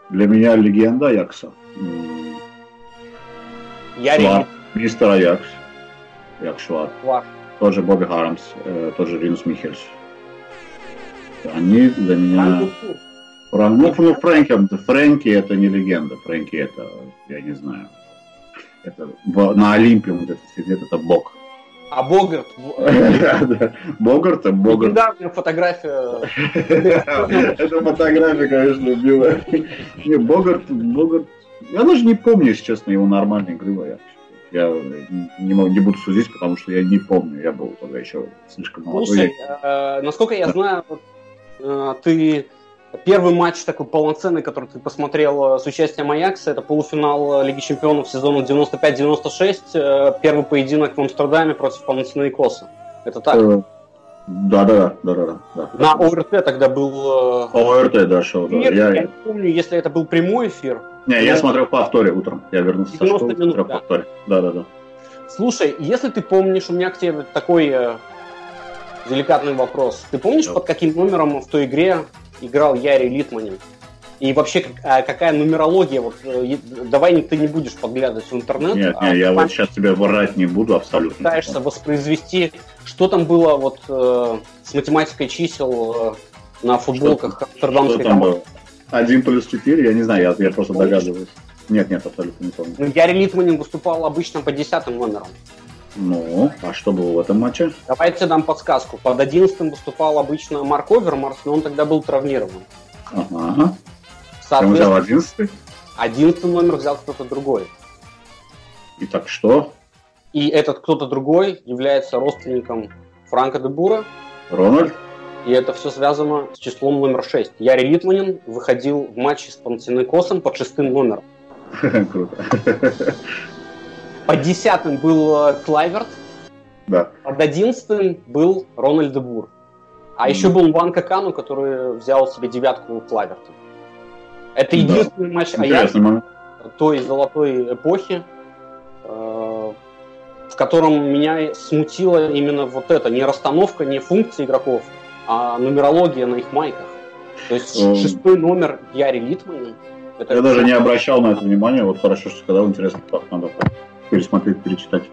для меня легенда Аякса. Я Мистер Аякс. Якшвар. Тоже Бобби Хармс, э, тоже Ринус Михельс. Они для меня... Фран... Ну, ну, Фрэнки, Фрэнки это не легенда. Фрэнки это, я не знаю, это на Олимпе вот этот сидит, это бог. А Богарт? Богарт, Богарт. Недавняя фотография. Эта фотография, конечно, убила. Не, Богарт, Богарт я даже не помню, если честно, его нормальной игры. Я не, могу, не буду судить, потому что я не помню. Я был тогда еще слишком молодой. Слушай, э, насколько я знаю, э, ты первый матч такой полноценный, который ты посмотрел э, с участием Аякса, это полуфинал Лиги Чемпионов сезона 95-96, э, первый поединок в Амстердаме против Панатинаикоса. Это так? Э, да, да, да, да, да. На ОРТ тогда был... Э, ОРТ, да, шел. Нет, я... я не помню, если это был прямой эфир, не, я смотрел в повторе утром. Я вернулся 90 со школы, минут, да. повторе. Да, да, да. Слушай, если ты помнишь, у меня к тебе такой э, деликатный вопрос. Ты помнишь, да. под каким номером в той игре играл Яри Литманин? И вообще, а какая нумерология? Вот, э, давай ты не будешь подглядывать в интернет. Нет, а нет, я вот сейчас тебе врать не буду абсолютно. Пытаешься воспроизвести, что там было вот э, с математикой чисел э, на футболках что, амстердамской что там было? Один плюс четыре, я не знаю, я, я просто Помнишь? догадываюсь. Нет, нет, абсолютно не помню. Ну, Гарри Литманин выступал обычно по десятым номерам. Ну, а что было в этом матче? Давайте дам подсказку. Под одиннадцатым выступал обычно Марк Овермарс, но он тогда был травмирован. Ага. Он взял одиннадцатый? Одиннадцатый номер взял кто-то другой. И так что? И этот кто-то другой является родственником Франка де Бура. Рональд? И это все связано с числом номер 6. Яри Литманин выходил в матче с Панатинайкосом под шестым номером. Круто. По десятым был э, Клайверт. Да. Под одиннадцатым был Рональд Бур. А mm. еще был Ван Какану, который взял себе девятку Клайверта. Это единственный да. матч Аякса той золотой эпохи, э, в котором меня смутила именно вот это, не расстановка, не функции игроков, а нумерология на их майках. То есть mm. шестой номер Яри Литманин. Это Я даже не обращал на это внимания, вот хорошо, что сказал, интересно, надо пересмотреть, перечитать.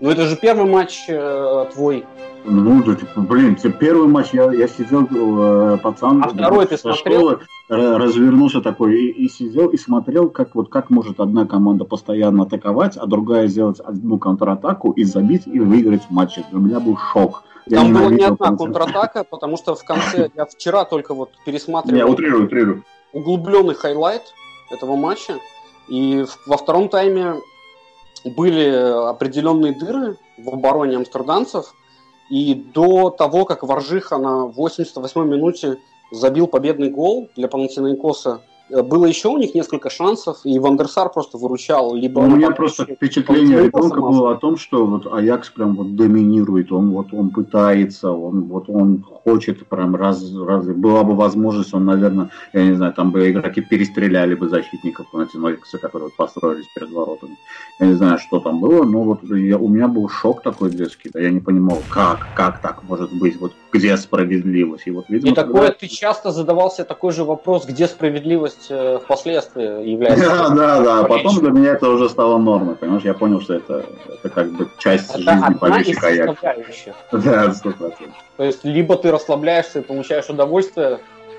Ну это же первый матч э, твой ну, да, типа, блин, первый матч я, я сидел, э, пацан, а второй ты смотрел? школы, развернулся такой и, и сидел и смотрел, как вот как может одна команда постоянно атаковать, а другая сделать одну контратаку и забить и выиграть матч. У меня был шок. Я Там была не одна контратака, потому что в конце я вчера только вот пересматривал. Я утрирую, утрирую. Углубленный highlight этого матча. И во втором тайме были определенные дыры в обороне амстердамцев – и до того, как Варжиха на 88-й минуте забил победный гол для Панатинайкоса, э, было еще у них несколько шансов, и Вандерсар просто выручал. Либо ну, у меня просто впечатление ребенка было о том, что вот Аякс прям вот доминирует, он вот он пытается, он вот он хочет прям раз, раз была бы возможность, он, наверное, я не знаю, там бы игроки перестреляли бы защитников Панатинайкоса, которые вот построились перед воротами. Я не знаю, что там было, но вот я, у меня был шок такой детский, да, я не понимал, как, как так может быть, вот где справедливость. И вот, видимо, и такое, ты часто задавался такой же вопрос, где справедливость э, впоследствии является. Да, да, да. Потом для меня это уже стало нормой, понимаешь? Я понял, что это, это как бы часть это жизни болельщика Да, сто процентов. То есть, либо ты расслабляешься и получаешь удовольствие,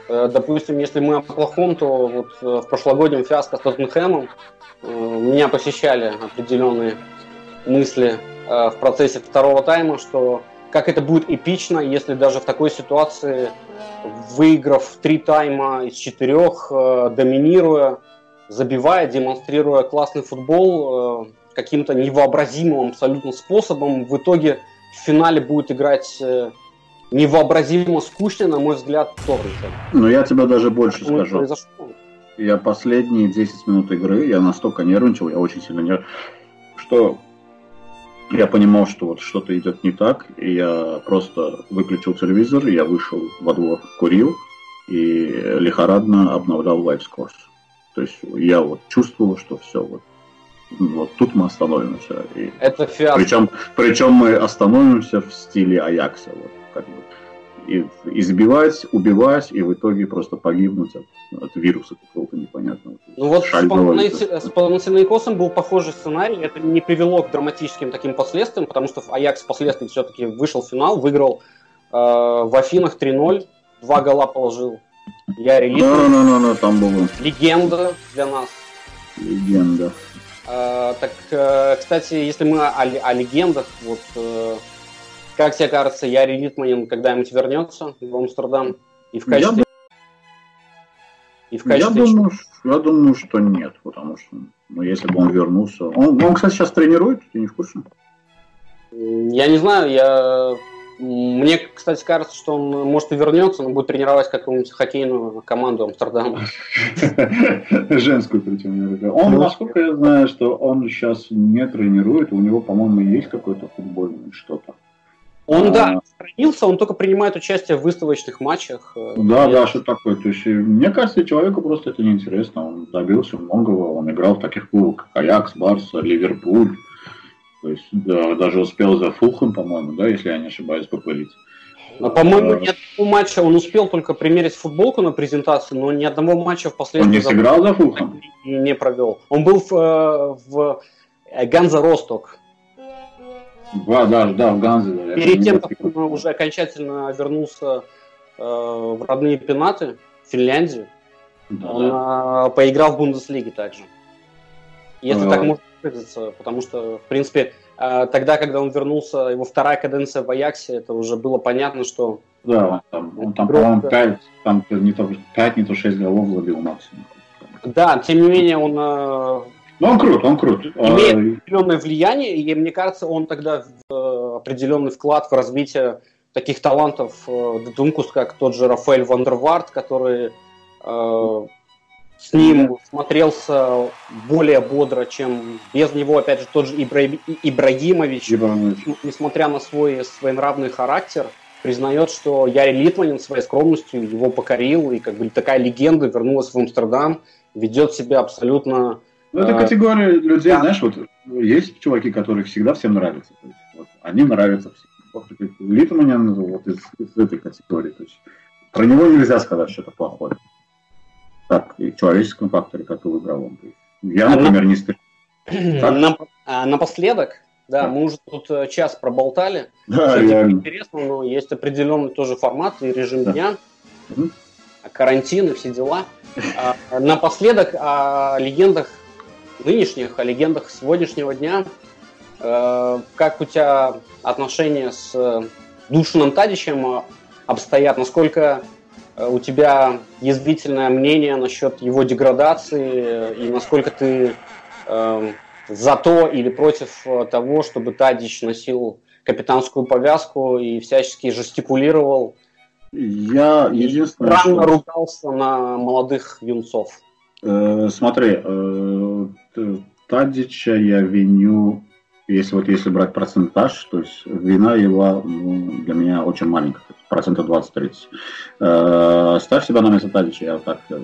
э, Допустим, если мы о плохом, то вот э, в прошлогоднем фиаско с Тоттенхэмом меня посещали определенные мысли в процессе второго тайма, что как это будет эпично, если даже в такой ситуации, выиграв три тайма из четырех, э, доминируя, забивая, демонстрируя классный футбол, э, каким-то невообразимым абсолютно способом, в итоге в финале будет играть э, невообразимо скучно, на мой взгляд, Торренса. Ну, я тебе даже больше Почему скажу. Произошло? Я последние 10 минут игры, я настолько нервничал, я очень сильно нервничал, что я понимал, что вот что-то идет не так, и я просто выключил телевизор, я вышел во двор, курил и лихорадно обновлял лайфскорс. То есть я вот чувствовал, что все, вот, вот тут мы остановимся. И Это фиаско. Причем, причем мы остановимся в стиле Аякса. Вот, как бы избивать, убивать и в итоге просто погибнуть от, от вируса какого-то непонятного. Ну вот с Панатинайкосом был похожий сценарий, это не привело к драматическим таким последствиям, потому что Аякс впоследствии все-таки вышел в финал, выиграл э, в Афинах 3-0, два гола положил Я Литман. Да, да, да, да, там было. Легенда для нас. Легенда. Э, так, э, кстати, если мы о, о легендах, вот э, как тебе кажется, Яри Литманин когда-нибудь вернется в Амстердам? И в качестве... Я, и в качестве... я, думаю, я думаю, что нет, потому что ну, если бы он вернулся... Он, он, кстати, сейчас тренирует, ты не в курсе? Я не знаю, я... Мне, кстати, кажется, что он может и вернется, но будет тренировать какую-нибудь хоккейную команду Амстердама. Женскую причем. Он, насколько я знаю, что он сейчас не тренирует, у него, по-моему, есть какое-то футбольное что-то. Он, а... да, сохранился, он только принимает участие в выставочных матчах. Э, да, да, что такое. То есть, мне кажется, человеку просто это неинтересно. Он добился многого, он играл в таких клубах, как Аякс, Барса, Ливерпуль. То есть, да, даже успел за Фулхэм, по-моему, да, если я не ошибаюсь, попылить. А, по-моему, а... ни одного матча он успел только примерить футболку на презентацию, но ни одного матча впоследствии... Он не сыграл за Фулхэм? Не провел. Он был в, э, в Ганза Росток да, да, да, в Ганзе. Да, Перед тем, как он уже окончательно вернулся э, в родные пенаты, в Финляндию, да, он да. Э, поиграл в Бундеслиге также. Если а... так можно выразиться, потому что, в принципе, э, тогда, когда он вернулся, его вторая каденция в Аяксе, это уже было понятно, что... Да, он там, он там по-моему, 5, там не то, 5, не то 6 голов забил максимум. Да, тем не менее, он... Э, ну, он крут, он крут. Имеет а, определенное влияние, и мне кажется, он тогда в определенный вклад в развитие таких талантов Думкус, как тот же Рафаэль Вандервард, который с ним смотрелся более бодро, чем без него, опять же, тот же Ибра... Ибрагимович, Ибрагимович, несмотря на свой своенравный характер, признает, что Яри Литманин своей скромностью его покорил, и как бы такая легенда вернулась в Амстердам, ведет себя абсолютно... Ну, это э, категория людей, да. знаешь, вот есть чуваки, которых всегда всем нравятся. То есть, вот, они нравятся всем. Вот, Литманин вот из, из этой категории. То есть, про него нельзя сказать что-то плохое так, и человеческом факторе, как и в игровом. Я, например, не стреляю. А, напоследок, да, мы уже тут э, час проболтали. Да, реально. интересно, но есть определенный тоже формат и режим да. дня, угу. карантин и все дела. А, напоследок о легендах нынешних, о легендах сегодняшнего дня. Э, как у тебя отношения с Душином Тадичем обстоят? Насколько Э, у тебя язвительное мнение насчет его деградации и насколько ты э, за то или против э, того, чтобы Тадич носил капитанскую повязку и всячески жестикулировал. Я единственное, странно что... ругался на молодых юнцов. Э, смотри, э, Тадича я виню если вот если брать процентаж, то есть вина его ну, для меня очень маленькая, процентов 20-30. Э, ставь себя на место Тадича, я так... Э,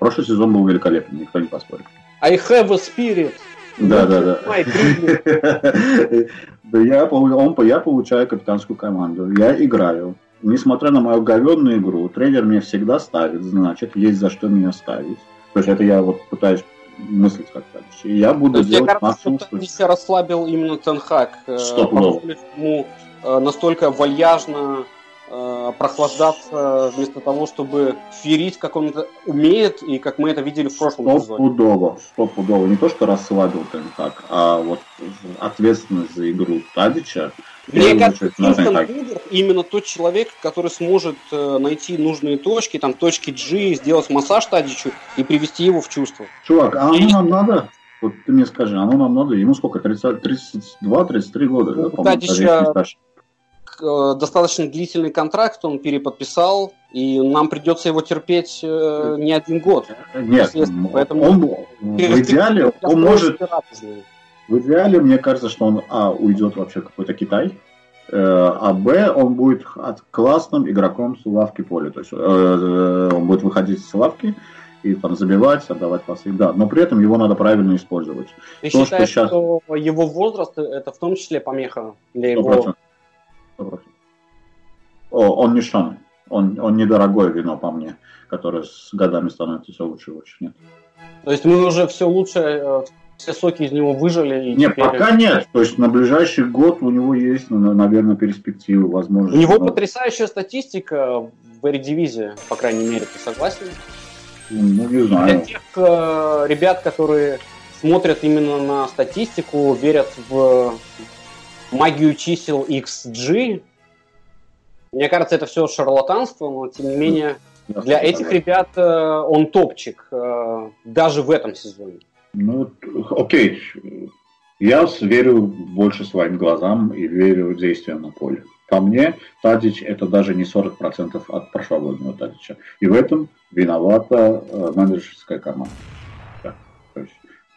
прошлый сезон был великолепный, никто не поспорит. I have a spirit. Да, да, да. да я, он, я получаю капитанскую команду, я играю. Несмотря на мою говенную игру, тренер меня всегда ставит, значит, есть за что меня ставить. То есть это я вот пытаюсь мыслить как дальше. И я буду То делать кажется, максимум, что... расслабил именно Тенхак. Э, Стоп, ему э, настолько вальяжно э, прохлаждаться вместо того, чтобы ферить, как он это умеет, и как мы это видели в прошлом сезоне. Стопудово, стопудово. Не то, что расслабил Тенхак, а вот ответственность за игру Тадича – мне кажется, Кинстон Вудер именно тот человек, который сможет э, найти нужные точки, там точки G, сделать массаж Тадичу и привести его в чувство. Чувак, а оно нам надо? Вот ты мне скажи, оно нам надо? Ему сколько? 32-33 года, да, по Тадича э, достаточно длительный контракт, он переподписал, и нам придется его терпеть э, не один год. Нет, поэтому он, в идеале он может... В идеале, мне кажется, что он, а, уйдет вообще в какой-то Китай, э, а б, он будет классным игроком с лавки поля. То есть э, э, он будет выходить с лавки и там забивать, отдавать пасы. Да, но при этом его надо правильно использовать. Ты То, считаешь, что, сейчас... что его возраст это в том числе помеха для его... 100%. О, он не Шан. Он, он недорогое вино, по мне, которое с годами становится все лучше и лучше. Нет. То есть мы уже все лучше все соки из него выжили. И нет, теперь... пока нет. То есть на ближайший год у него есть, ну, наверное, перспективы, возможно. У него но... потрясающая статистика в Эридивизии, по крайней мере, ты согласен? Ну, не знаю. Для тех э, ребят, которые смотрят именно на статистику, верят в магию чисел XG, мне кажется, это все шарлатанство, но тем не менее для этих ребят э, он топчик э, даже в этом сезоне. Ну, окей. Я верю больше своим глазам и верю действиям на поле. По мне, Тадич это даже не 40% от прошлогоднего Тадича. И в этом виновата э, менеджерская команда.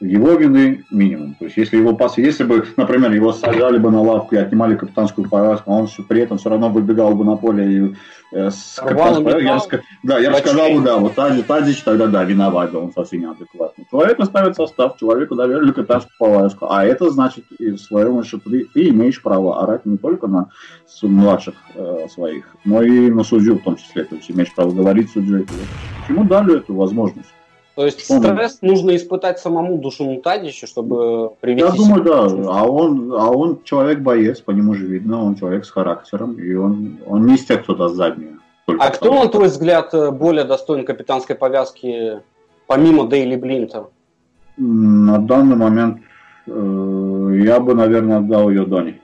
Его вины минимум. То есть если его пас, если бы, например, его сажали бы на лавку и отнимали капитанскую повязку, он при этом все равно выбегал бы на поле и э, с капитанской я, да, я бы сказал бы, да, вот Тадич, Тадич тогда да, виноват, да, он совсем неадекватный. Человек ставит состав, человеку доверили капитанскую повязку, а это значит и в своем что ты, ты имеешь право орать не только на младших э, своих, но и на судью в том числе, то есть имеешь право говорить судью. Почему дали эту возможность? То есть он... стресс нужно испытать самому Душину Тадичу, чтобы привести... Я думаю, да. А он, а он человек-боец, по нему же видно, он человек с характером, и он, он не из тех, кто даст заднюю. А кто, на твой взгляд, более достоин капитанской повязки, помимо Дейли Блинта? На данный момент э, я бы, наверное, отдал ее Дони.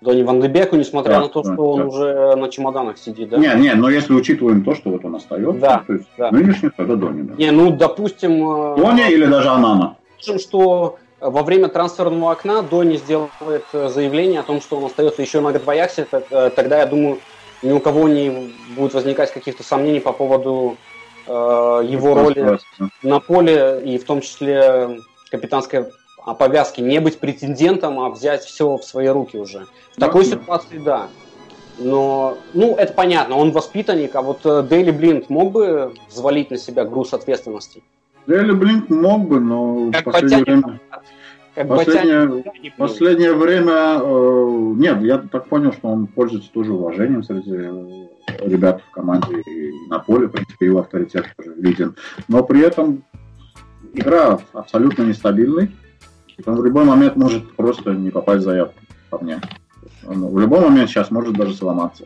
Донни Ван Дебеку, несмотря да, на то, да, что он да. уже на чемоданах сидит, да? Не, не, но если учитываем то, что вот он остается, да, то есть да. нынешний, тогда Донни, да. Не, ну, допустим... Э, или даже Анана? что во время трансферного окна Донни сделает э, заявление о том, что он остается еще на год в Аяксе, э, тогда, я думаю, ни у кого не будет возникать каких-то сомнений по поводу э, его роли на поле, и в том числе капитанской повязки, не быть претендентом, а взять все в свои руки уже. В такой ситуации, да. Но, ну, это понятно, он воспитанник, а вот э, Дейли Блинт мог бы взвалить на себя груз ответственности? Дейли Блинт мог бы, но как в последнее время... Как последнее, последнее время... Э, нет, я так понял, что он пользуется тоже уважением среди э, ребят в команде и на поле, в принципе, его авторитет тоже виден. Но при этом игра абсолютно нестабильный. Он в любой момент может просто не попасть в заявку по мне. Он в любой момент сейчас может даже сломаться.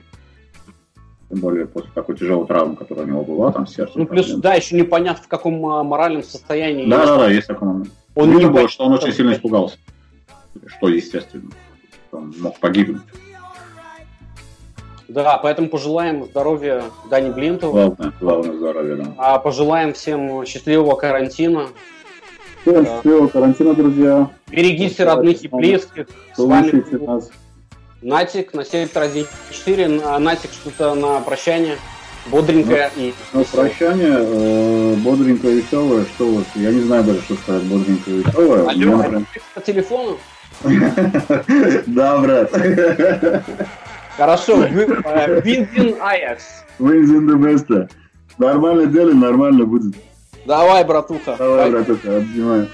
Тем более после такой тяжелой травмы, которая у него была, там сердце. Ну, плюс, да, еще непонятно, в каком а, моральном состоянии. Да, да, да, есть такой момент. Он Видно не было, что он очень сильно испугался. Что естественно. Он мог погибнуть. Да, поэтому пожелаем здоровья Дани Блинту. Главное, главное здоровья, да. А пожелаем всем счастливого карантина. Всем счастливого карантина, друзья. Берегите родных и близких. С вами нас. Натик на сектор 1.4. Натик что-то на прощание. Бодренькое ну, и... На прощание, э, бодренькое, веселое. Что вот, я не знаю даже, что сказать, бодренькое, веселое. Алло, прям... по телефону? Да, брат. Хорошо, Винзин Аякс. Винзин the best. Нормально делаем, нормально будет. Давай, братуха. Давай, братуха, обнимаю.